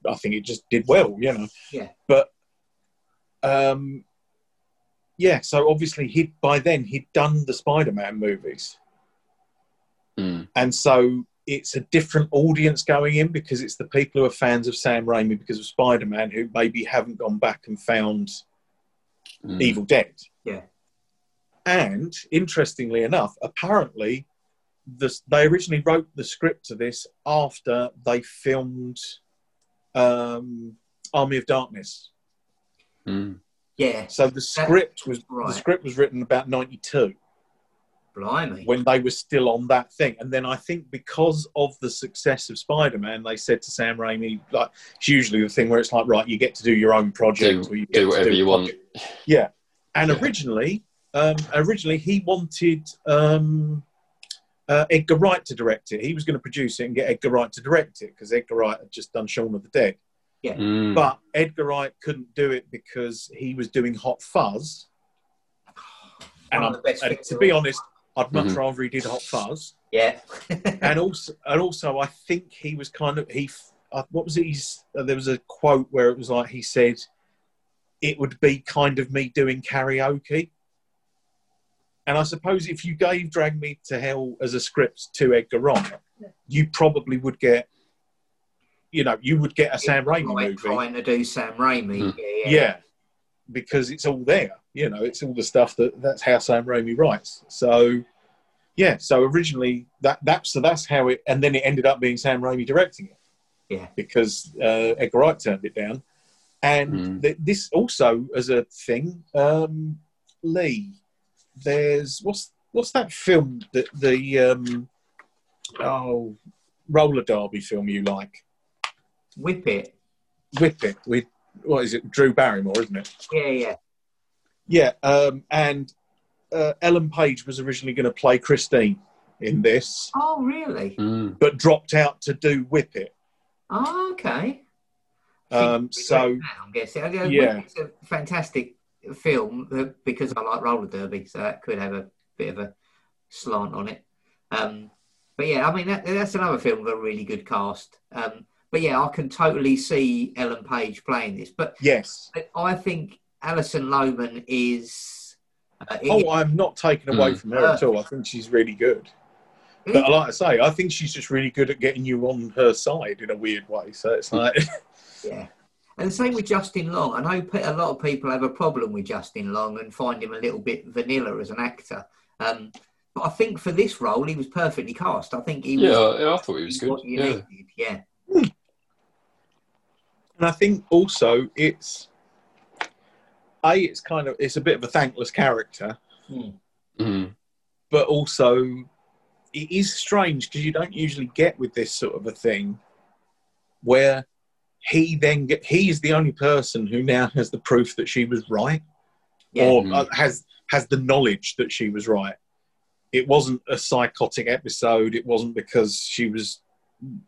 I think it just did well, you know. Yeah. But, um, yeah. So obviously, he by then he'd done the Spider-Man movies. Mm. And so it's a different audience going in because it's the people who are fans of Sam Raimi because of Spider Man who maybe haven't gone back and found Mm. Evil Dead. Yeah. And interestingly enough, apparently, this, they originally wrote the script to this after they filmed um, Army of Darkness. Mm. Yeah, So the script was right. the script was written about ninety two. Blimey. when they were still on that thing. And then I think because of the success of Spider Man, they said to Sam Raimi, like, it's usually the thing where it's like, right, you get to do your own project. Do- or you get do to whatever a you want. Yeah. And Yeah. originally, um, originally he wanted um, uh, Edgar Wright to direct it. He was going to produce it and get Edgar Wright to direct it because Edgar Wright had just done Shaun of the Dead. Mm. But Edgar Wright couldn't do it because he was doing Hot Fuzz. And, One of I'm, and to be honest, I'd much Mhm. rather he did Hot Fuzz. Yeah. and also, and also, I think he was kind of he. Uh, what was it? He's, uh, there was a quote where it was like he said, "It would be kind of me doing karaoke." And I suppose if you gave "Drag Me to Hell" as a script to Edgar Wright, you probably would get, you know, you would get a Sam Raimi Right, movie. Trying to do Sam Raimi. Hmm. Yeah, yeah. Yeah, because it's all there. You know, it's all the stuff that that's how Sam Raimi writes. So, yeah. So originally that that's so that's how it, and then it ended up being Sam Raimi directing it. Yeah. Because uh, Edgar Wright turned it down, and Mm. th- this also as a thing, um, Lee. There's what's what's that film that the um, oh roller derby film you like? Whip it. Whip it with what is it? Drew Barrymore, isn't it? Yeah, yeah. Yeah, um, and uh, Ellen Page was originally going to play Christine in this, Oh, really? Mm. but dropped out to do Whip It. Oh, okay. Um, so I'm guessing. I- I- Yeah. It's a fantastic film uh, because I like roller derby, so that could have a bit of a slant on it. Um, but yeah, I mean that, that's another film with a really good cast. Um, but yeah, I can totally see Ellen Page playing this. But yes. I think Alison Lohman is. Uh, Oh, I'm not taking away Mm. from her at all. I think she's really good. But like I say, I think she's just really good at getting you on her side in a weird way. So it's like, Yeah. And the same with Justin Long. I know a lot of people have a problem with Justin Long and find him a little bit vanilla as an actor. Um, but I think for this role, he was perfectly cast. I think he was, Yeah, yeah, I thought he was good. Yeah. needed. Yeah. And I think also it's a, it's kind of it's a bit of a thankless character, Mm. but also it is strange because you don't usually get with this sort of a thing where he then get he is the only person who now has the proof that she was right Yeah. or Mm. uh, has has the knowledge that she was right. It wasn't a psychotic episode. It wasn't because she was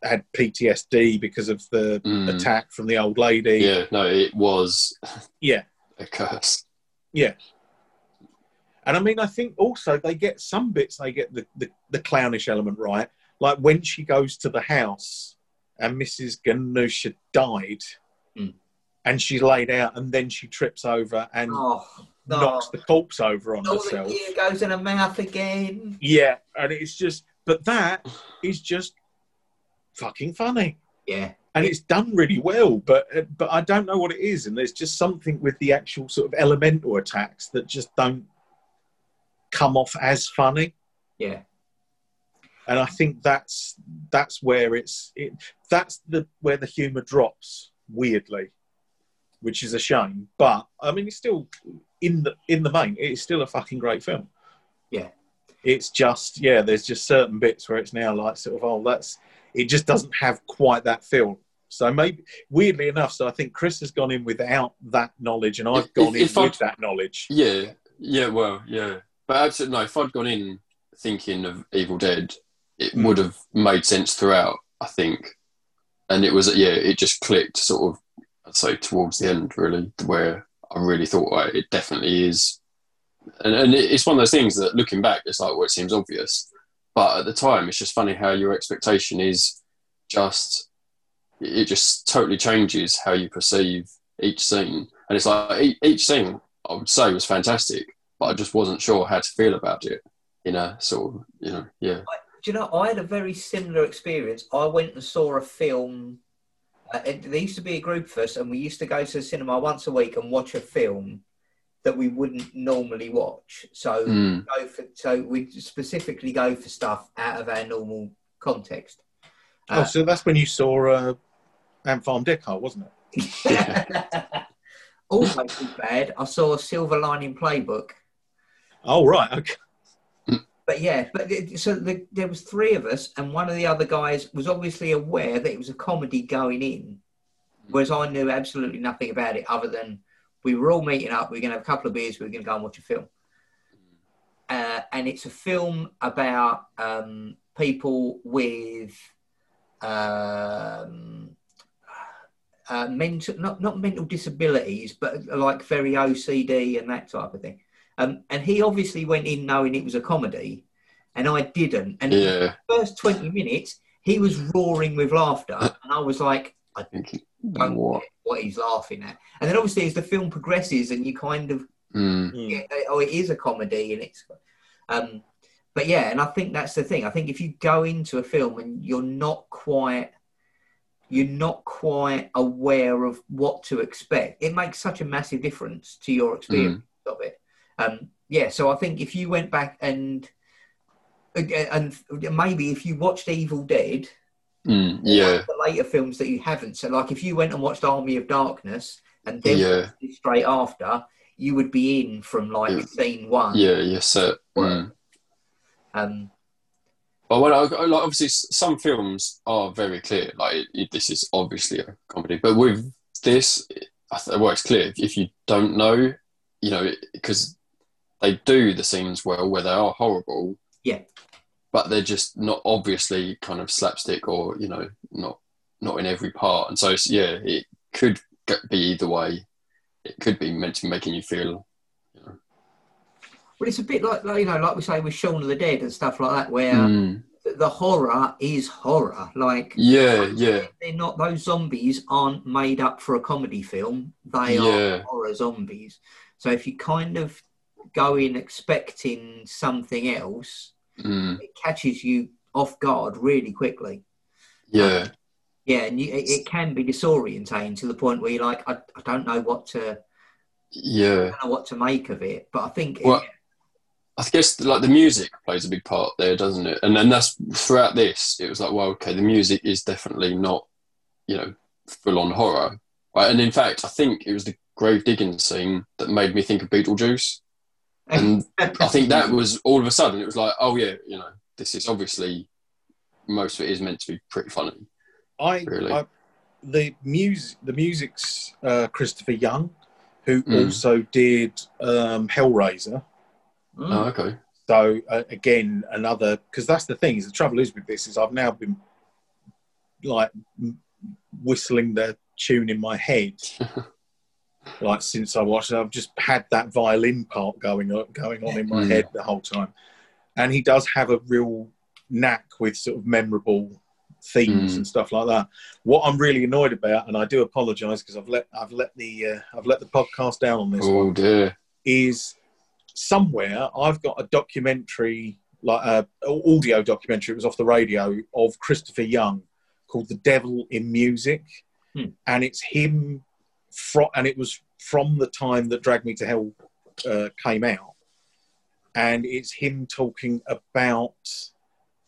had PTSD because of the Mm. attack from the old lady. Yeah, no, it was Yeah. a curse. Yeah, and I mean, I think also they get some bits. They get the, the, the clownish element right, like when she goes to the house and Mrs. Ganusha died, Mm. and she's laid out, and then she trips over and oh, no. knocks the corpse over on All the herself. gear goes in her mouth again. Yeah, and it's just, but that is just fucking funny, Yeah. and it's done really well. But but I don't know what it is, and there's just something with the actual sort of elemental attacks that just don't come off as funny. Yeah. And I think that's that's where it's it, that's the where the humour drops weirdly, which is a shame. But I mean, it's still in the in the main, it's still a fucking great film. Yeah. It's just yeah, there's just certain bits where it's now like sort of oh that's it just doesn't have quite that feel. So maybe weirdly enough, so I think Chris has gone in without that knowledge, and I've gone if in I- with that knowledge. Yeah, yeah, well, yeah. But absolutely, no, if I'd gone in thinking of Evil Dead, it Mm. would have made sense throughout, I think. And it was, yeah, it just clicked sort of, I'd say, towards the end, really, where I really thought, right, it definitely is. And, and it's one of those things that looking back, it's like, well, it seems obvious. But at the time, it's just funny how your expectation is just, it just totally changes how you perceive each scene. And it's like each scene, I would say, was fantastic, but I just wasn't sure how to feel about it. You know, sort of, you know, yeah. Do you know, I had a very similar experience. I went and saw a film. Uh, it, there used to be a group of us, and we used to go to the cinema once a week and watch a film that we wouldn't normally watch. So, Mm. go for, so we specifically go for stuff out of our normal context. oh, so that's when you saw uh, Ant Farm Deckhart, wasn't it? also, too bad. I saw a Silver Lining Playbook. Oh right, okay. But yeah, but it- so the, there was three of us, and one of the other guys was obviously aware that it was a comedy going in, whereas I knew absolutely nothing about it other than we were all meeting up. We are going to have a couple of beers. We are going to go and watch a film, uh, and it's a film about um, people with um, uh, mental, not not mental disabilities, but like very OCD and that type of thing. Um, and he obviously went in knowing it was a comedy, and I didn't. And Yeah, the first 20 minutes, he was roaring with laughter, and I was like, I thinking, don't what? get what he's laughing at. And then obviously, as the film progresses, and you kind of Mm. Mm. get, oh, it is a comedy, and it's. Um, but yeah, and I think that's the thing. I think if you go into a film and you're not quite, you're not quite aware of what to expect, it makes such a massive difference to your experience of it. Um, yeah, so I think if you went back and and maybe if you watched Evil Dead, Mm. Yeah, the later films that you haven't, so like if you went and watched Army of Darkness and then Yeah. straight after, you would be in from like Yeah. scene one. yeah, yes, sir. Mm. Um, But when I, I- like, obviously, some films are very clear. Like it, this is obviously a comedy, but with this, it, I th- well, it's clear if you don't know, you know, because they do the scenes well where they are horrible. Yeah. But they're just not obviously kind of slapstick or you know not not in every part, and so yeah, it could be either way. It could be meant to be making you feel. Well, it's a bit like, like you know, like we say with Shaun of the Dead and stuff like that, where Mm. the, the horror is horror. Like Yeah, yeah, they're not those zombies aren't made up for a comedy film. They Yeah. are horror zombies. So if you kind of go in expecting something else, mm. it catches you off guard really quickly. yeah, Yeah, and you, it, it can be disorientating to the point where you're like, I, I don't know what to, I yeah. don't know what to make of it. But I think Well, I guess like the music plays a big part there, doesn't it? And then that's throughout this, it was like, well, okay, the music is definitely not, you know, full on horror. Right? And in fact, I think it was the grave digging scene that made me think of Beetlejuice. And I think that was all of a sudden, it was like, oh yeah, you know, this is obviously most of it is meant to be pretty funny. I, Really? I the music the music's uh, Christopher Young, who Mm. also did um, Hellraiser. Mm. Oh, okay. So uh, again, another because that's the thing is the trouble is with this is I've now been like m- whistling the tune in my head. like since I watched it, I've just had that violin part going on, going on in my Mm. head the whole time. And he does have a real knack with sort of memorable themes Mm. and stuff like that. What I'm really annoyed about, and I do apologise because I've let I've let the uh, I've let the podcast down on this one Oh dear. is somewhere I've got a documentary, like a audio documentary. It was off the radio of Christopher Young called "The Devil in Music," Hmm. and it's him from, and it was from the time that "Drag Me to Hell" uh, came out, and it's him talking about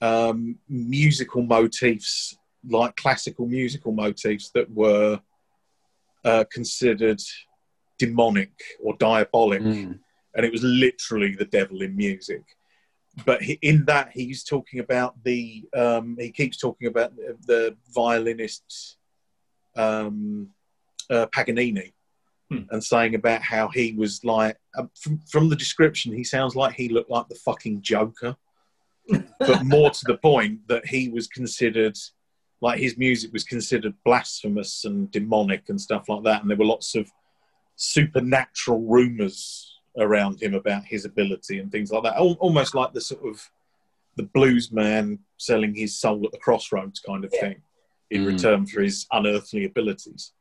um, musical motifs, like classical musical motifs that were uh, considered demonic or diabolic Mm. and it was literally the devil in music. But he, in that, he's talking about the. Um, he keeps talking about the, the violinist um, uh, Paganini, Hmm. and saying about how he was like. Uh, from, from the description, he sounds like he looked like the fucking Joker. but more to the point that he was considered like his music was considered blasphemous and demonic and stuff like that and there were lots of supernatural rumors around him about his ability and things like that Al- almost like the sort of the blues man selling his soul at the crossroads kind of Yeah. thing in Mm. return for his unearthly abilities.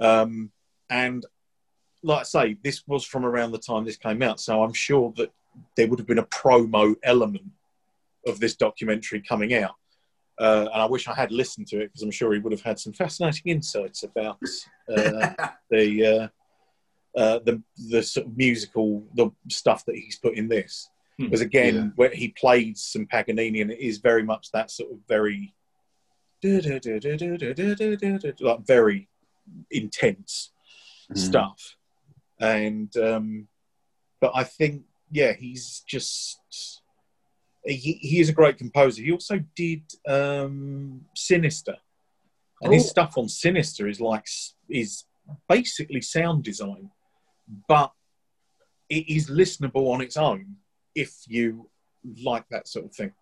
Um, and like I say, this was from around the time this came out, so I'm sure that there would have been a promo element of this documentary coming out. Uh, and I wish I had listened to it because I'm sure he would have had some fascinating insights about uh, the uh, uh, the the sort of musical the stuff that he's put in this. Hmm. Because again, Yeah. where he played some Paganini, and it is very much that sort of very like very intense Mm. stuff. And um, but I think yeah, he's just he, he is a great composer. He also did um, Sinister, and his stuff on Sinister is like is basically sound design, but it is listenable on its own if you like that sort of thing,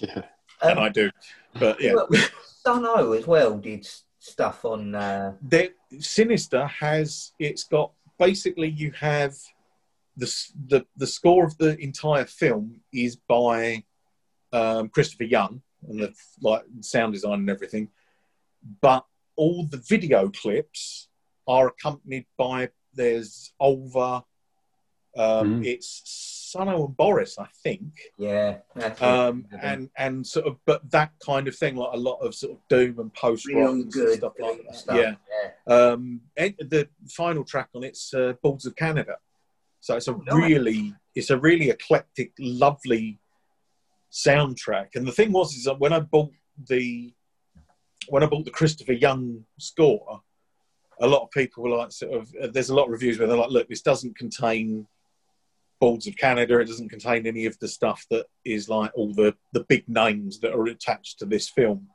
Yeah. and Um, I do. But yeah, well, Dunno as well did s- stuff on. Uh, the Sinister has it's got basically you have the the the score of the entire film is by um, Christopher Young and the like sound design and everything, but all the video clips are accompanied by there's Ulver, um, Mm. it's Sunn O))) and Boris, I think, yeah, um, and and sort of but that kind of thing, like a lot of sort of doom and post rock and stuff like that. stuff. Yeah. yeah. Um, the final track on it's uh, Boards of Canada, so it's a Oh, nice. really it's a really eclectic, lovely soundtrack. And the thing was is that when I bought the when I bought the Christopher Young score, a lot of people were like, sort of, uh, there's a lot of reviews where they're like, look, this doesn't contain Boards of Canada. It doesn't contain any of the stuff that is like all the the big names that are attached to this film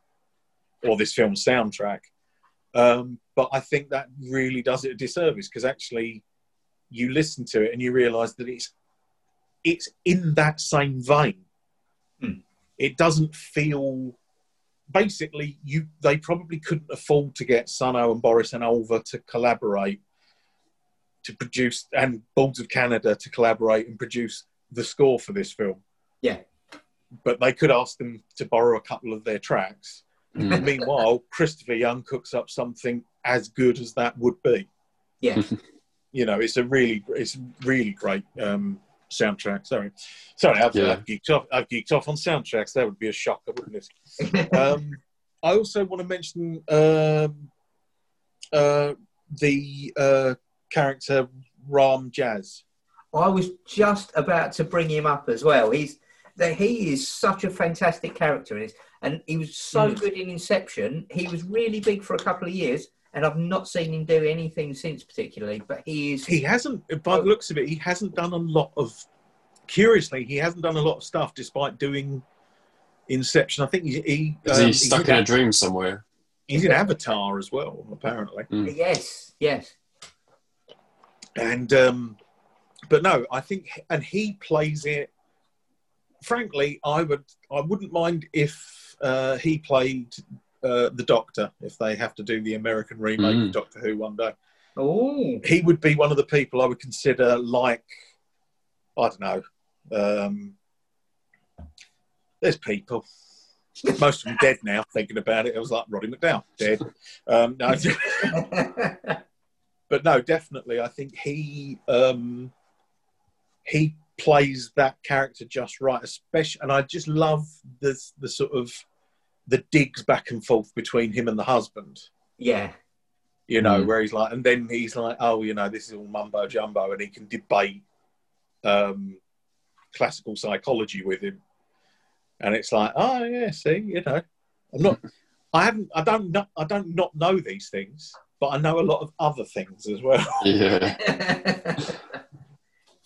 or this film soundtrack. Um, but I think that really does it a disservice because actually you listen to it and you realise that it's it's in that same vein. Hmm. It doesn't feel basically you they probably couldn't afford to get Sunn O))) and Boris and Ulver to collaborate to produce and Boards of Canada to collaborate and produce the score for this film. Yeah. But they could ask them to borrow a couple of their tracks. Mm. Meanwhile, Christopher Young cooks up something as good as that would be. Yeah. You know, it's a really, it's really great um, soundtrack. Sorry, sorry, I've, Yeah. I've geeked off. I've geeked off on soundtracks. That would be a shocker, wouldn't it? um, I also want to mention um, uh, the uh, character Rham Jas. I was just about to bring him up as well. He's that he is such a fantastic character in this, and he was so Mm. good in Inception. He was really big for a couple of years, and I've not seen him do anything since particularly. But he is. He hasn't, by the looks of it, he hasn't done a lot of. Curiously, he hasn't done a lot of stuff despite doing Inception. I think he, he Is um, he he's stuck in in a dream somewhere? He's in Avatar as well, apparently. Yes, yes. And um, but no, I think, and he plays it. Frankly, I would, I wouldn't mind if uh, he played uh, the Doctor if they have to do the American remake Mm. of Doctor Who one day. Oh, He would be one of the people I would consider like, I don't know. Um, there's people. Most of them dead now. Thinking about it, it was like Roddy McDowall dead. Um, no, but no, definitely, I think he um, he plays that character just right, especially, and I just love the the sort of the digs back and forth between him and the husband. yeah, You know, Mm. where he's like, and then he's like, oh, you know, this is all mumbo jumbo, and he can debate um, classical psychology with him, and it's like, oh yeah, see, you know, I'm not, I haven't, I don't, not, I don't not know these things, but I know a lot of other things as well. Yeah.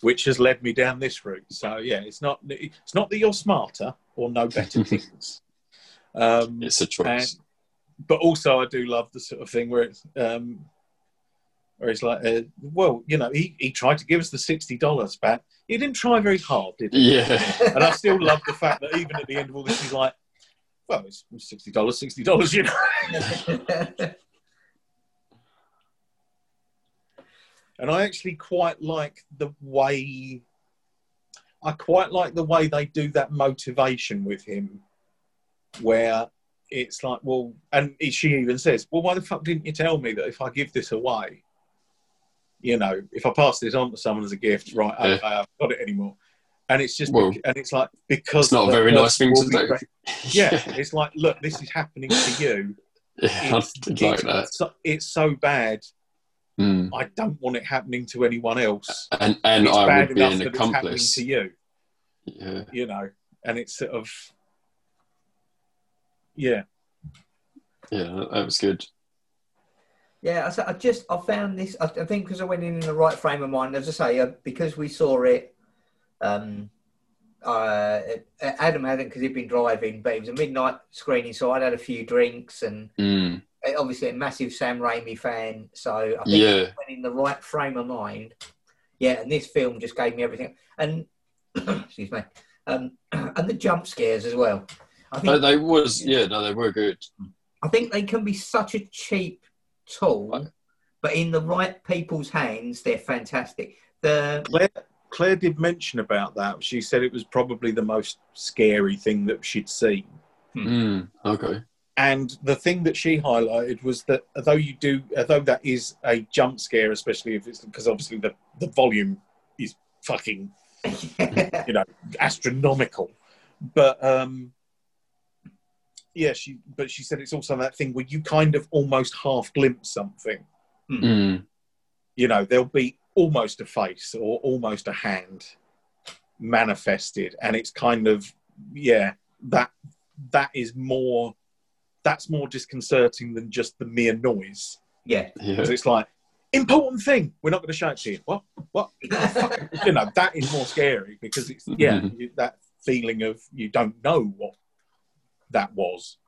which has led me down this route. So yeah, it's not it's not that you're smarter or know better things, um, It's a choice. but also I do love the sort of thing where it's um, where it's like, uh, well, you know, he, he tried to give us the sixty dollars back. He didn't try very hard, did he? Yeah. And I still love the fact that even at the end of all this, he's like, well, it's sixty dollars, sixty dollars, you know. And I actually quite like the way I quite like the way they do that motivation with him, where it's like, well, and she even says, well, why the fuck didn't you tell me that if I give this away, you know, if I pass this on to someone as a gift, right? Yeah. Okay, I haven't got it anymore. And it's just, Well, and it's like because It's not a very nice thing to do. yeah, it's like, look, this is happening to you. Yeah, I It's, did like that. so, it's so bad. Mm. I don't want it happening to anyone else. And and it's I bad would be enough an that it's happening accomplice. to you. Yeah. You know, and it's sort of yeah, Yeah, that- that was good. Yeah, I just I found this. I, I think because I went in in the right frame of mind. As I say, uh, because we saw it. Um, uh, Adam hadn't because he'd been driving, but it was a midnight screening, so I'd had a few drinks and Mm. Obviously a massive Sam Raimi fan. So I think Yeah. I went in the right frame of mind. Yeah, and this film just gave me everything. And excuse me, um, and the jump scares as well. I think They, they was yeah, no, they were good. I think they can be such a cheap tool, but in the right people's hands, they're fantastic. The Claire, Claire did mention about that. She said it was probably the most scary thing that she'd seen. Mm. Okay. And the thing that she highlighted was that although you do, although that is a jump scare, especially if it's because obviously the, the volume is fucking you know astronomical, but um, yeah, she but she said it's also that thing where you kind of almost half glimpse something. Mm. You know, there'll be almost a face or almost a hand manifested, and it's kind of yeah that that is more that's more disconcerting than just the mere noise yeah, Yeah. because it's like important thing we're not going to show it to you what what you know that is more scary because it's yeah Mhm. you, that feeling of you don't know what that was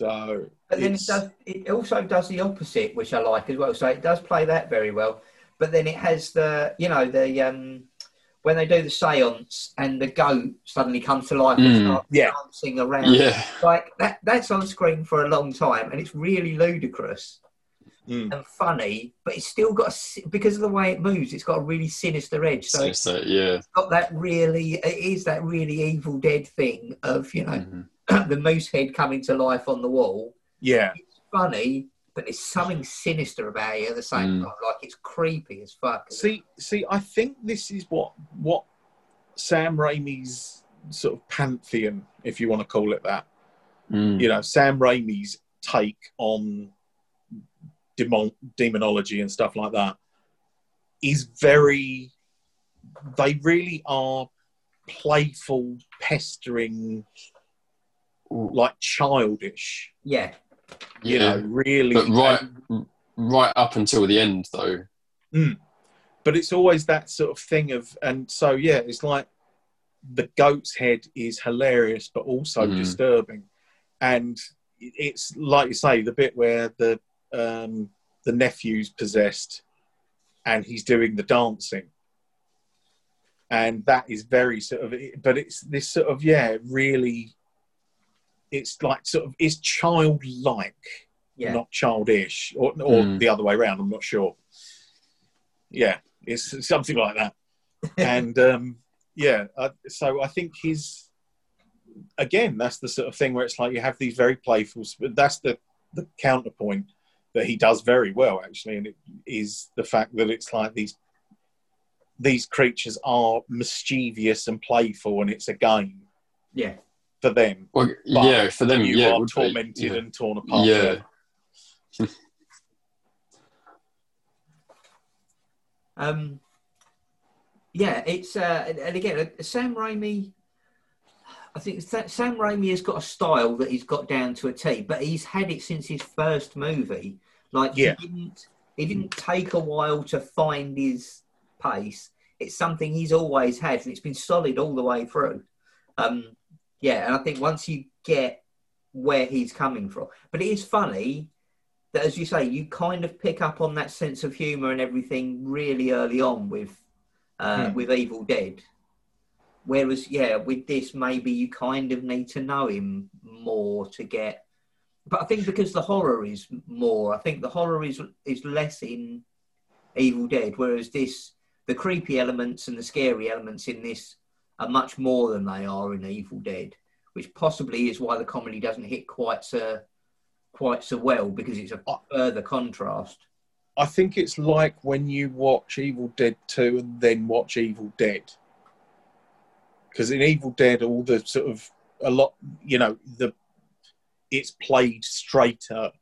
so but then it does. It also does the opposite, which I like as well. So it does play that very well. But then it has the, you know, the um, when they do the seance and the goat suddenly comes to life and Mm. starts Yeah. dancing around. Yeah. Like that, that's on screen for a long time, and it's really ludicrous Mm. and funny, but it's still got a, because of the way it moves, it's got a really sinister edge. So it's So, yeah. got that really, it is that really Evil Dead thing of you know Mhm. the moose head coming to life on the wall. Yeah. It's funny, but there's something sinister about it at the same Mm. time. Like it's creepy as fuck. See, see, I think this is what what Sam Raimi's sort of pantheon, if you want to call it that. Mm. You know, Sam Raimi's take on demon, demonology and stuff like that is very. They really are playful, pestering, like childish. yeah, You Yeah. know, really. But right, right up until the end, though. but it's always that sort of thing of and so yeah it's like the goat's head is hilarious but also Mm. disturbing and it's like you say the bit where the um the nephew's possessed and he's doing the dancing and that is very sort of but it's this sort of yeah really it's like sort of it's childlike yeah. not childish, or, or Mm. the other way around. I'm not sure. Yeah, it's something like that. and um, yeah, uh, so I think his again, that's the sort of thing where it's like you have these very playful. But that's the the counterpoint that he does very well, actually, and it is the fact that it's like these these creatures are mischievous and playful, and it's a game yeah. For them. Well, yeah, for them, you yeah, are would be. tormented Yeah. and torn apart. Yeah. Um, yeah, it's uh, and- and again, uh, Sam Raimi. I think Sa- Sam Raimi has got a style that he's got down to a T, but he's had it since his first movie. Like Yeah. he didn't, he didn't take a while to find his pace. It's something he's always had, and it's been solid all the way through. Um, yeah, and I think once you get where he's coming from, but it is funny that, as you say, you kind of pick up on that sense of humour and everything really early on with uh, Hmm. with Evil Dead. Whereas, yeah, with this, maybe you kind of need to know him more to get. But I think because the horror is more, I think the horror is is less in Evil Dead, whereas this, the creepy elements and the scary elements in this are much more than they are in Evil Dead, which possibly is why the comedy doesn't hit quite so quite so well because it's a further contrast. I think it's like when you watch Evil Dead 2 and then watch Evil Dead. Because in Evil Dead, all the sort of, a lot, you know, the it's played straighter.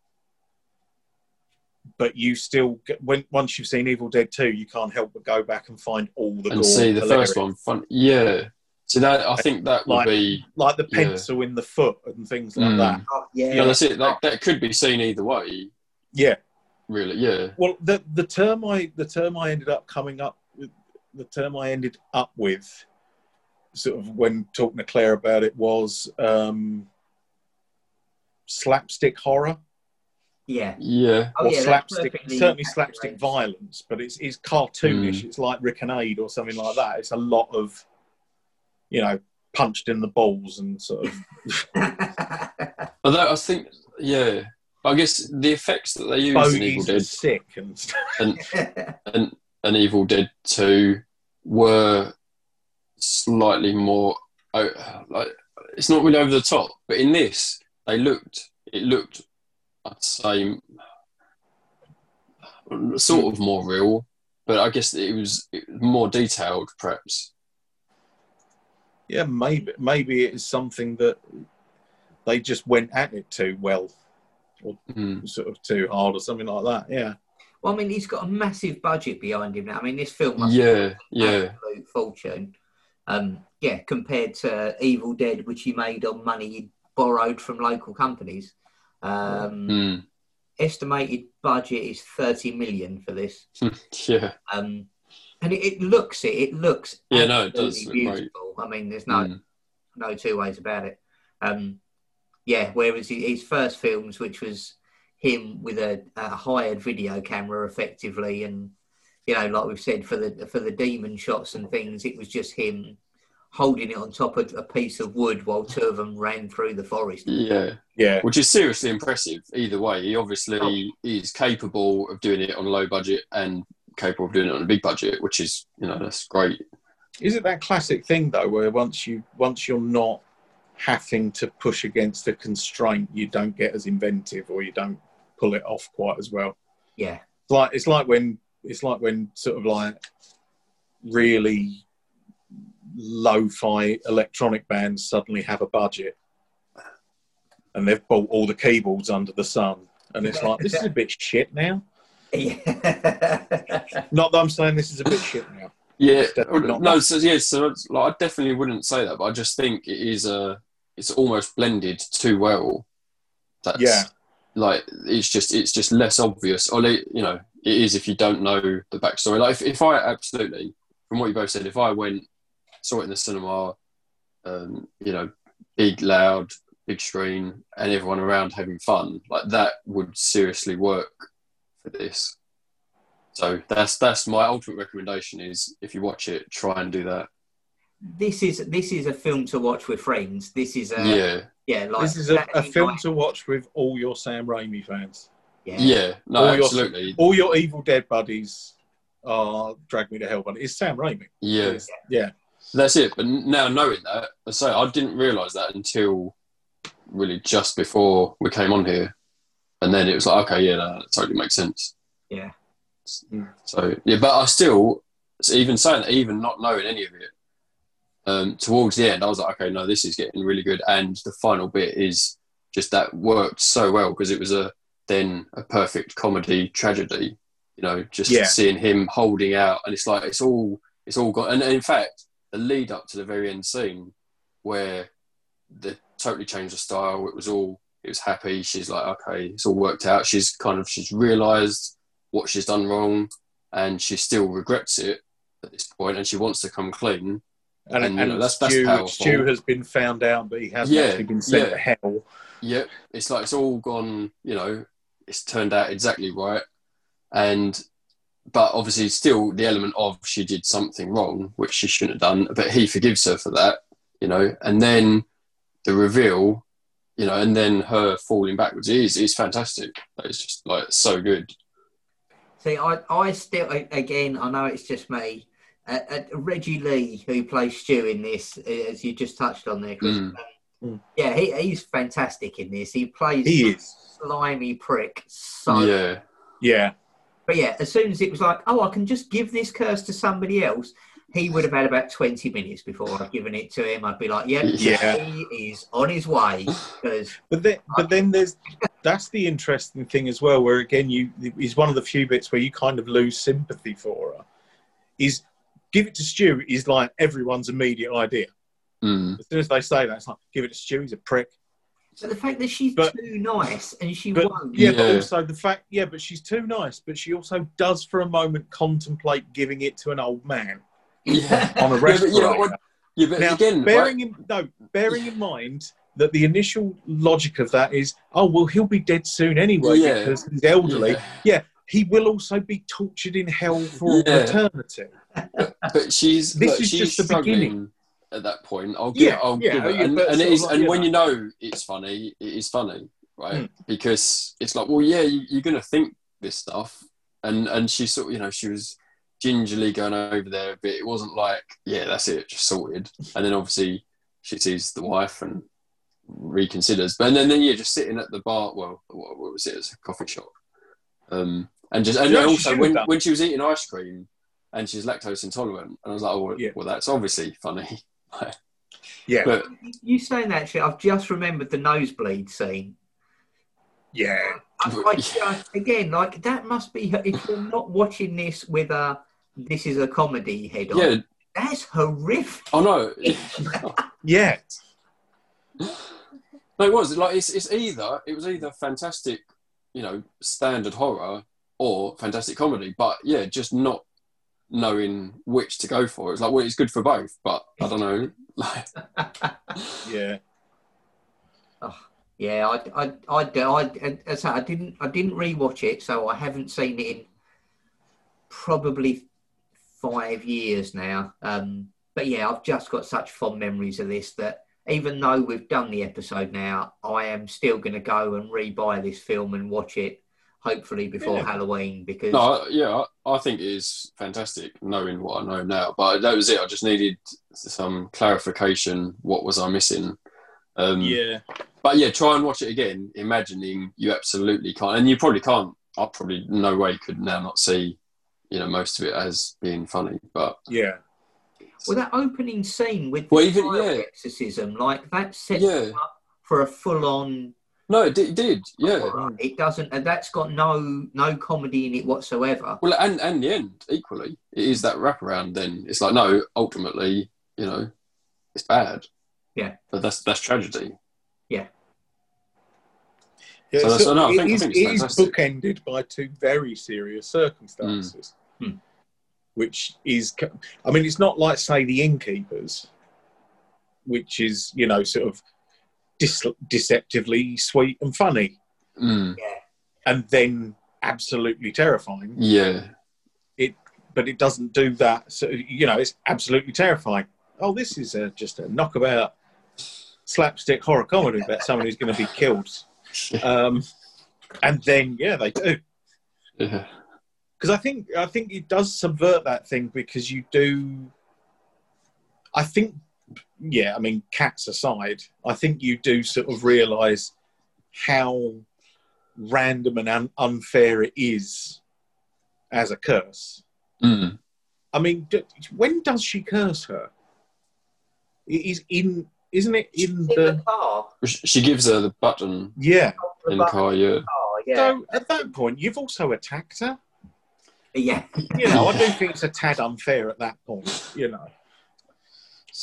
But you still, get, when once you've seen Evil Dead 2, you can't help but go back and find all the and gore see the hilarious. first one fun. Yeah. So that I think that would Like- be. Like the Yeah. pencil in the foot and things like Mm. that. Oh, yeah, Yeah, that's it. That, that could be seen either way. Yeah. Really. Yeah. Well, the the term I the term I ended up coming up with, the term I ended up with, sort of when talking to Claire about it, was um, slapstick horror yeah. Yeah. Oh, or yeah, slapstick. perfectly Certainly, slapstick accurate. violence, but it's it's cartoonish. Mm. It's like Rik and Ade or something like that. It's a lot of, you know, punched in the balls and sort of. Although I think, yeah. I guess the effects that they use in Evil Bogies are Dead sick and stuff. and, and Evil Dead 2 were slightly more oh, like it's not really over the top, but in this they looked it looked I'd say sort of more real, but I guess it was, more detailed perhaps. Yeah, maybe maybe it is something that they just went at it too well, Mm. sort of too hard or something like that. Yeah. well, I mean, he's got a massive budget behind him now. I mean, this film must Yeah, cost yeah. absolute fortune. Um, yeah, compared to Evil Dead, which he made on money he borrowed from local companies. Um, Mm. Estimated budget is thirty million for this. Yeah. Um, and it, it looks it. It looks Yeah, no, it does absolutely look great. beautiful. I mean, there's no Mm. no two ways about it. Um, yeah, whereas his first films, which was him with a, a hired video camera, effectively, and you know, like we've said for the for the demon shots and things, it was just him holding it on top of a piece of wood while two of them ran through the forest. Yeah, Yeah, which is seriously impressive. Either way, he obviously Oh. is capable of doing it on a low budget and capable of doing it on a big budget, which is you know that's great. is it that classic thing though, where once you once you're not having to push against a constraint, you don't get as inventive or you don't pull it off quite as well. Yeah, It's like it's like when it's like when sort of like really lo-fi electronic bands suddenly have a budget and they've bought all the keyboards under the sun and it's like this is a bit shit now yeah. not that i'm saying this is a bit shit now Yeah, It's definitely not no, that. so yeah, so it's, like, I definitely wouldn't say that, but I just think it is a, it's almost blended too well. That's, Yeah. like it's just it's just less obvious, or you know, it is if you don't know the backstory. Like if, if I absolutely, from what you both said, if I went saw it in the cinema, um, you know, big, loud, big screen, and everyone around having fun, like that would seriously work for this. So that's that's my ultimate recommendation is if you watch it, try and do that. this is this is a film to watch with friends. This is a yeah, yeah, like this is a, a film night- to watch with all your sam raimi fans. Yeah. yeah, no, All your- absolutely, all your evil dead buddies are drag me to hell but it's sam raimi. Yeah, It's- yeah that's it. But now knowing that, I say I didn't realise that until really just before we came on here, and then it was like, okay, yeah, that totally makes sense. Yeah. So yeah, but I still, even saying that, even not knowing any of it, um, towards the end, I was like, okay, no, this is getting really good, and the final bit is just that worked so well because it was a then a perfect comedy tragedy. You know, just Yeah. seeing him holding out, and it's like it's all it's all got, and in fact, the lead up to the very end scene where they totally changed the style. It was all it was happy. She's like, okay, it's all worked out. She's kind of she's realised what she's done wrong, and she still regrets it at this point, and she wants to come clean. and, And, you know, that's- that's Stu, powerful. Stu has been found out but he hasn't Yeah, actually been sent yeah. to hell Yep, it's like it's all gone. You know, it's turned out exactly right, and but obviously still the element of she did something wrong, which she shouldn't have done. But he forgives her for that. You know, and then the reveal. You know, and then her falling backwards is is fantastic. It's just like so good. See, I, I still, again, I know it's just me. Uh, uh, Reggie Lee, who plays Stu in this, uh, as you just touched on there, Chris. Mm. Mm. Yeah, he, he's fantastic in this. He plays he is slimy prick. So, yeah, yeah but yeah, as soon as it was like, oh, I can just give this curse to somebody else, he would have had about twenty minutes before I'd given it to him. I'd be like, yep, Yeah. he is on his way because But then, but then there's that's the interesting thing as well. Where again, you is one of the few bits where you kind of lose sympathy for her. Is give it to Stu is like everyone's immediate idea. Mm. As soon as they say that, it's like give it to Stu. He's a prick. But the fact that she's But- too nice and she But won't. yeah, but also the fact, yeah, but she's too nice. But she also does for a moment contemplate giving it to an old man yeah. on a Yeah, but, respirator. you know, what- yeah, but Now, again, bearing like- in no, bearing in mind that the initial logic of that is, oh well, he'll be dead soon anyway Yeah. because he's elderly. yeah. He will also be tortured in hell for Yeah. eternity. but she's This look, is she's just the struggling beginning. At that point. I'll give, Yeah, I'll yeah, give it, and, and it is, like, and when know. you know it's funny, it is funny, right? Mm. Because it's like, well, yeah, you, you're gonna think this stuff, and and she sort, of, you know, she was gingerly going over there, but it wasn't like, yeah, that's it, just sorted. And then obviously she sees the wife and reconsiders, but then then yeah, just sitting at the bar. Well, what, what was it? It's a coffee shop. Um, and just and Yeah, also when, when she was eating ice cream and she's lactose intolerant, and I was like, oh, well, Yeah. well that's obviously funny. Yeah, But You saying that shit, I've just remembered the nosebleed scene. yeah, I, I again, like that must be if you're not watching this with a this is a comedy head on. yeah, That's horrific. I know. yeah. No, it was like it's it's either it was either fantastic, you know, standard horror or fantastic comedy. But yeah, just not knowing which to go for. It's like well, it's good for both, but I don't know. Like, Yeah, Yeah, I, I, I, I, as I, say, I didn't, I didn't rewatch it, so I haven't seen it in probably five years now. Um, but yeah, I've just got such fond memories of this that even though we've done the episode now, I am still going to go and re-buy this film and watch it, hopefully before Yeah. Halloween. Because No, yeah, I, I think it is fantastic knowing what I know now. But that was it. I just needed some clarification. What was I missing? Um, Yeah. But yeah, try and watch it again, imagining you absolutely can't, and you probably can't. I probably no way could now not see, you know, most of it as being funny. But Yeah. well, that opening scene with Well, even- yeah. exorcism, like that sets Yeah. up for a full-on no, it did. It did yeah. horror. It doesn't, and that's got no no comedy in it whatsoever. Well, and and the end equally, it is that wraparound. Then it's like no, ultimately, you know, it's bad. Yeah. but that's that's tragedy. Yeah, So- so so no, I it think- I is- think it's it is bookended by two very serious circumstances, Mm. which is, I mean, it's not like say the innkeepers, which is you know sort of dis- deceptively sweet and funny, Mm, and then absolutely terrifying. yeah, It, But it doesn't do that. So you know, it's absolutely terrifying. Oh, this is a, just a knockabout slapstick horror comedy about someone who's going to be killed. Um, and then yeah, they do. yeah, because I think I think it does subvert that thing because you do. I think, yeah, I mean, cats aside, I think you do sort of realise how random and un- unfair it is as a curse. Mm, I mean, d- when does she curse her? It is in, isn't it in In the? the car, she gives her the button Yeah. the in the car. Yeah, car, yeah, So at that point, you've also attacked her. yeah. you know, I do think it's a tad unfair at that point, you know.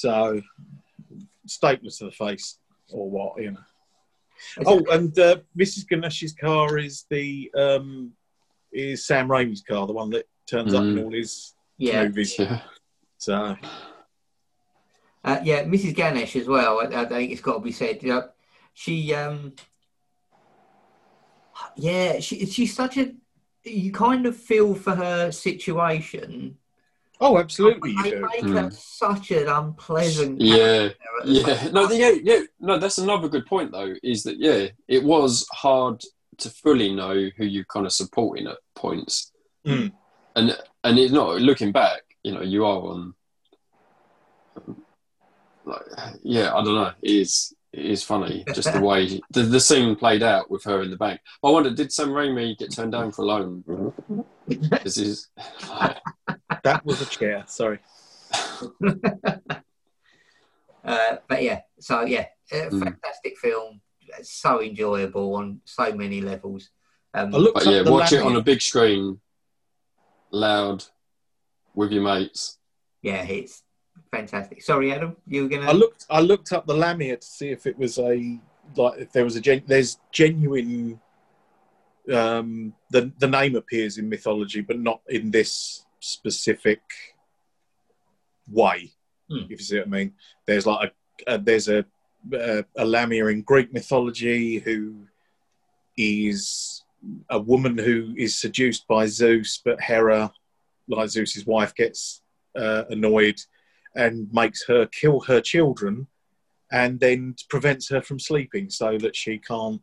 So, statement to the face, or what, you know. Oh, and uh, Mrs. Ganesh's car is the um, is Sam Raimi's car, the one that turns up in Mm. all his yeah. movies. yeah, So, Uh, yeah, Mrs. Ganesh as well. I, I think it's got to be said. You know, she, um, yeah, she, she's such a. You kind of feel for her situation. Oh, absolutely, you They do. make her Mm. such an unpleasant. yeah, character at the yeah. No, the, yeah, yeah. No, that's another good point though. Is that yeah, it was hard to fully know who you kind of supporting at points, Mm. and and it's not looking back. You know, you are on. Like, yeah, I don't know. It is it is funny just the way the, the scene played out with her in the bank. I wonder, did Sam Raimi get turned down for a loan? This is That was a chair. Sorry. Uh, but yeah, so yeah, a Mm. fantastic film. So enjoyable on so many levels. Um, But yeah, watch it on a big screen, loud, with your mates. yeah, it's fantastic. Sorry, Adam, you were gonna. I looked. I looked up the Lamia to see if it was a like if there was a gen, there's genuine. Um, the the name appears in mythology, but not in this specific way. Hmm. If you see what I mean, there's like a, a there's a, a a Lamia in Greek mythology who is a woman who is seduced by Zeus, but Hera, like Zeus's wife, gets uh, annoyed and makes her kill her children and then prevents her from sleeping so that she can't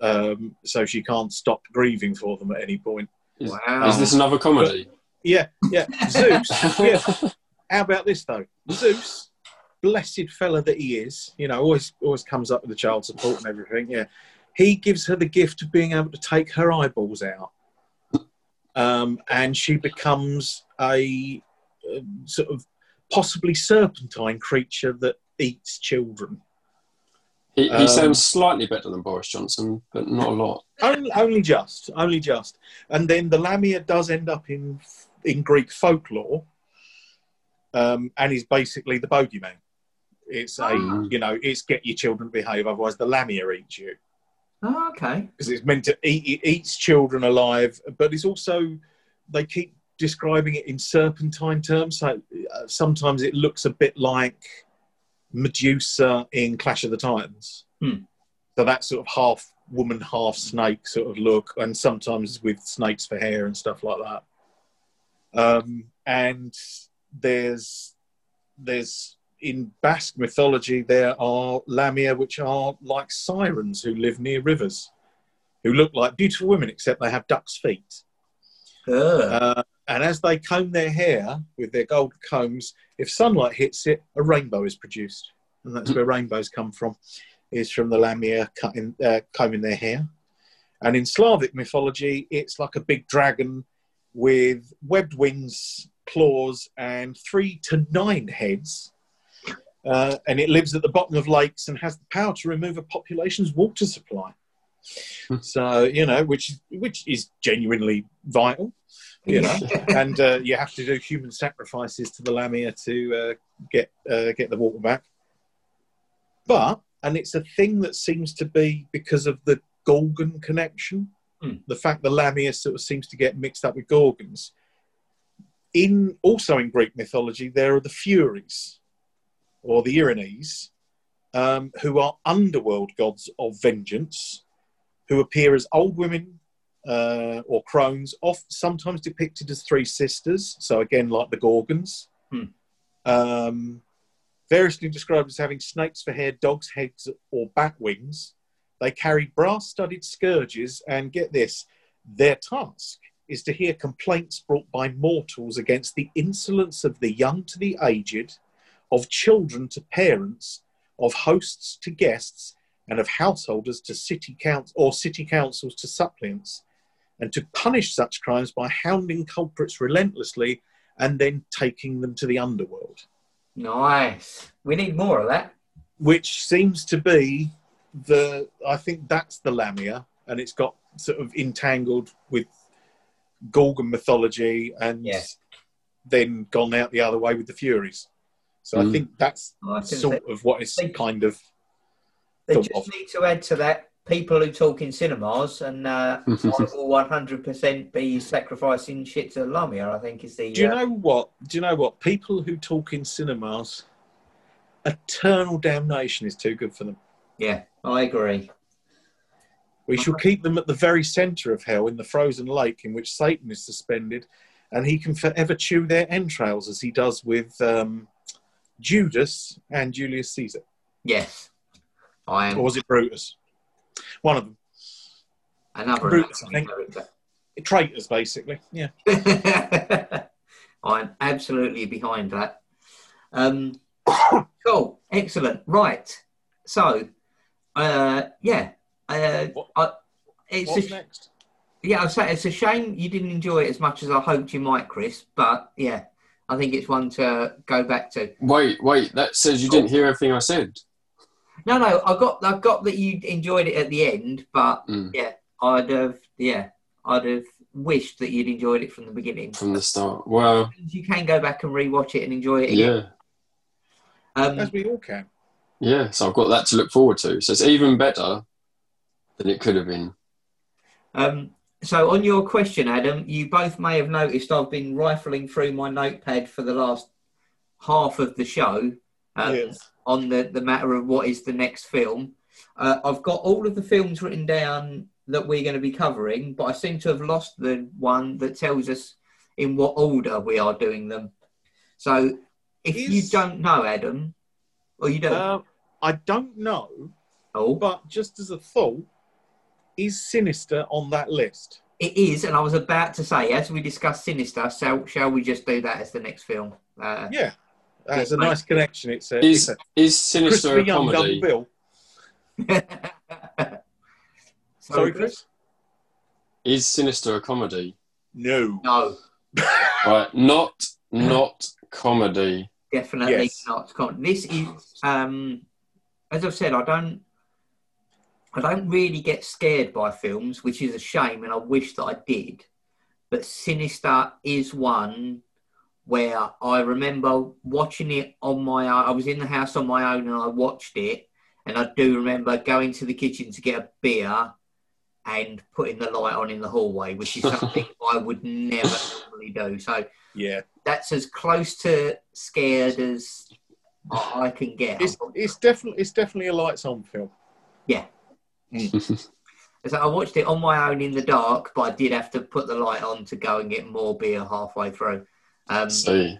um, so she can't stop grieving for them at any point. Is, Wow. is this another comedy? yeah yeah. Zeus. Yeah. How about this though? Zeus blessed fella that he is you know always always comes up with the child support and everything yeah. He gives her the gift of being able to take her eyeballs out. Um, and she becomes a uh, sort of possibly serpentine creature that eats children He, he Um, sounds slightly better than Boris Johnson, but not a lot. only, only just, only just. And then the Lamia does end up in in Greek folklore, um, and is basically the bogeyman. It's a, Ah. you know, it's get your children to behave, otherwise the Lamia eats you. Oh, okay. Because it's meant to eat, it eats children alive, but it's also they keep describing it in serpentine terms. So uh, sometimes it looks a bit like Medusa in Clash of the Titans. Hmm. So that sort of half woman, half snake sort of look, and sometimes with snakes for hair and stuff like that. Um, and there's there's in Basque mythology there are lamia which are like sirens who live near rivers, who look like beautiful women except they have duck's feet. Ugh. Uh, and as they comb their hair with their gold combs, if sunlight hits it, a rainbow is produced, and that's where rainbows come from. Is from the lamia cutting, uh, combing their hair. And in Slavic mythology, it's like a big dragon with webbed wings, claws, and three to nine heads. Uh, and it lives at the bottom of lakes and has the power to remove a population's water supply. So you know, which which is genuinely vital, you know. and uh, you have to do human sacrifices to the lamia to uh, get uh, get the water back. But and it's a thing that seems to be because of the Gorgon connection, Hmm. the fact the lamia sort of seems to get mixed up with Gorgons. In also in Greek mythology, there are the Furies, or the Erinyes, um, who are underworld gods of vengeance, who appear as old women uh, or crones, oft sometimes depicted as three sisters. So again, like the Gorgons. Hmm. Um, variously described as having snakes for hair, dogs' heads, or bat wings. They carry brass-studded scourges, and get this: their task is to hear complaints brought by mortals against the insolence of the young to the aged, of children to parents, of hosts to guests, and of householders to city council or city councils to suppliants, and to punish such crimes by hounding culprits relentlessly and then taking them to the underworld, Nice. We need more of that. which seems to be the I think that's the Lamia, and it's got sort of entangled with Gorgon mythology and Yeah. then gone out the other way with the Furies. So I Mm. think that's I can sort of what is they- kind of They just of. need to add to that people who talk in cinemas, and uh, I will 100% be sacrificing shit to Lamia. I think is the. Do you uh, know what? Do you know what? People who talk in cinemas, eternal damnation is too good for them. Yeah, I agree. We shall keep them at the very centre of hell in the frozen lake in which Satan is suspended, and he can forever chew their entrails as he does with um, Judas and Julius Caesar. Yes, I am Or was it Brutus? One of them. another Brutus, I think. character. Traitors, basically. Yeah. I'm absolutely behind that. Um, cool, excellent. Right, so uh, yeah, uh, What- I, it's What's a, next? yeah. I'd say it's a shame you didn't enjoy it as much as I hoped you might, Chris. But yeah, I think it's one to go back to. Wait, wait. That says you didn't hear everything I said. No, no, I got, I got that you enjoyed it at the end, but Mm. yeah, I'd have, yeah, I'd have wished that you'd enjoyed it from the beginning. from the start. Well, You can go back and rewatch it and enjoy it again. yeah, Um, As we all can. yeah. So I've got that to look forward to. So it's even better than it could have been. Um, so, on your question, Adam, you both may have noticed I've been rifling through my notepad for the last half of the show um, Yes. On the, the matter of what is the next film. Uh, I've got all of the films written down that we're going to be covering, but I seem to have lost the one that tells us in what order we are doing them. So, if you don't know, Adam, or you don't, Uh, I don't know, oh, but just as a thought, is Sinister on that list? It is, and I was about to say, as we discuss Sinister, shall, shall we just do that as the next film? Uh, Yeah. That's a mate. nice connection. It's a, Is it's a is Sinister a Young double comedy? bill. Sorry, Chris? Is Sinister a comedy? No. No, Right, not not comedy. definitely Yes. not. comedy. This is, um, as I've said, I don't, I don't really get scared by films, which is a shame, and I wish that I did. But Sinister is one where I remember watching it on my own. I was in the house on my own and I watched it, and I do remember going to the kitchen to get a beer and putting the light on in the hallway, which is something I would never normally do. So Yeah. that's as close to scared as I can get. It's, it's definitely it's definitely a lights on film. Mm. So I watched it on my own in the dark, but I did have to put the light on to go and get more beer halfway through. Um, See,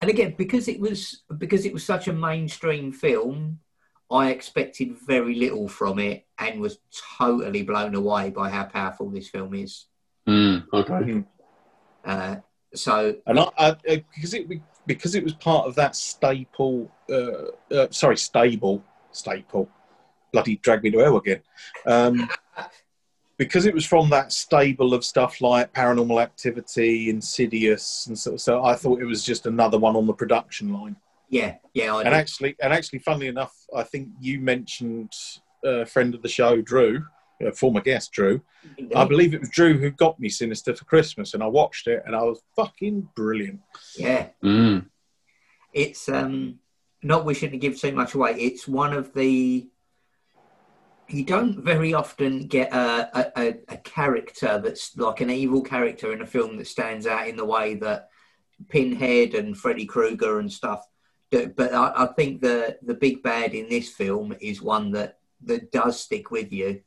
and again, because it was because it was such a mainstream film, I expected very little from it and was totally blown away by how powerful this film is. mm, okay. Uh, so And I, I, I because it because it was part of that staple, uh, uh, sorry, stable, staple, bloody drag me to hell again. Um, because it was from that stable of stuff like Paranormal Activity, Insidious, and so, so I thought it was just another one on the production line. yeah, yeah, I And did. actually, and actually, funnily enough, I think you mentioned a friend of the show, Drew, a former guest, Drew. I believe it was Drew who got me Sinister for Christmas, and I watched it, and I was fucking brilliant. yeah, Mm, it's um not wishing to give too much away. It's one of the you don't very often get a, a, a, character that's like an evil character in a film that stands out in the way that Pinhead and Freddy Krueger and stuff do. But I, I think the the big bad in this film is one that that does stick with you.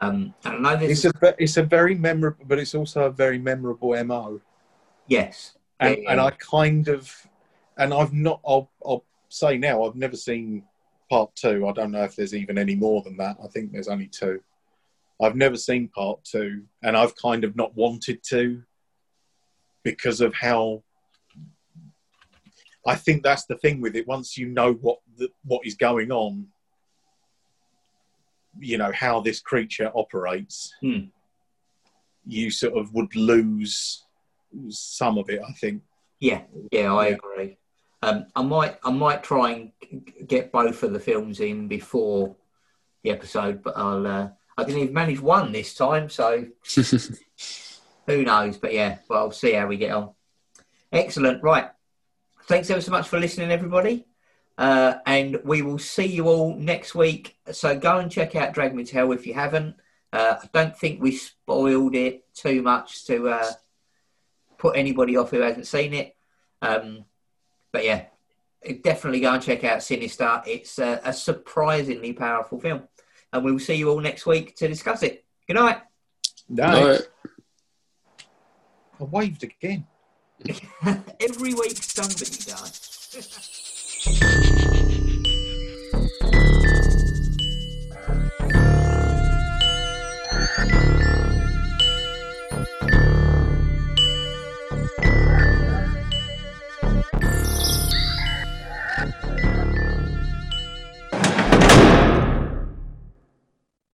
Um, and I know this. It's a it's a very memorable, but it's also a very memorable mo. yes, And Yeah, and. I kind of, and I've not. I'll I'll say now, I've never seen part two. I don't know if there's even any more than that. I think there's only two. I've never seen part two, and I've kind of not wanted to because of how. I think that's the thing with it. Once you know what the, what is going on, you know how this creature operates. Hmm. You sort of would lose some of it. I think. Yeah, yeah, I Yeah. agree. Um, I might, I might try and get both of the films in before the episode, but I'll. Uh, I didn't even manage one this time, so who knows? But yeah, well, I'll see how we get on. Excellent. Right. Thanks ever so much for listening, everybody. Uh, and we will see you all next week. So go and check out Drag Me to Hell if you haven't. Uh, I don't think we spoiled it too much to uh, put anybody off who hasn't seen it. Um, but yeah, definitely go and check out Sinister. It's a, a surprisingly powerful film. And we will see you all next week to discuss it. Good night. No, no, I waved again. Every week somebody does.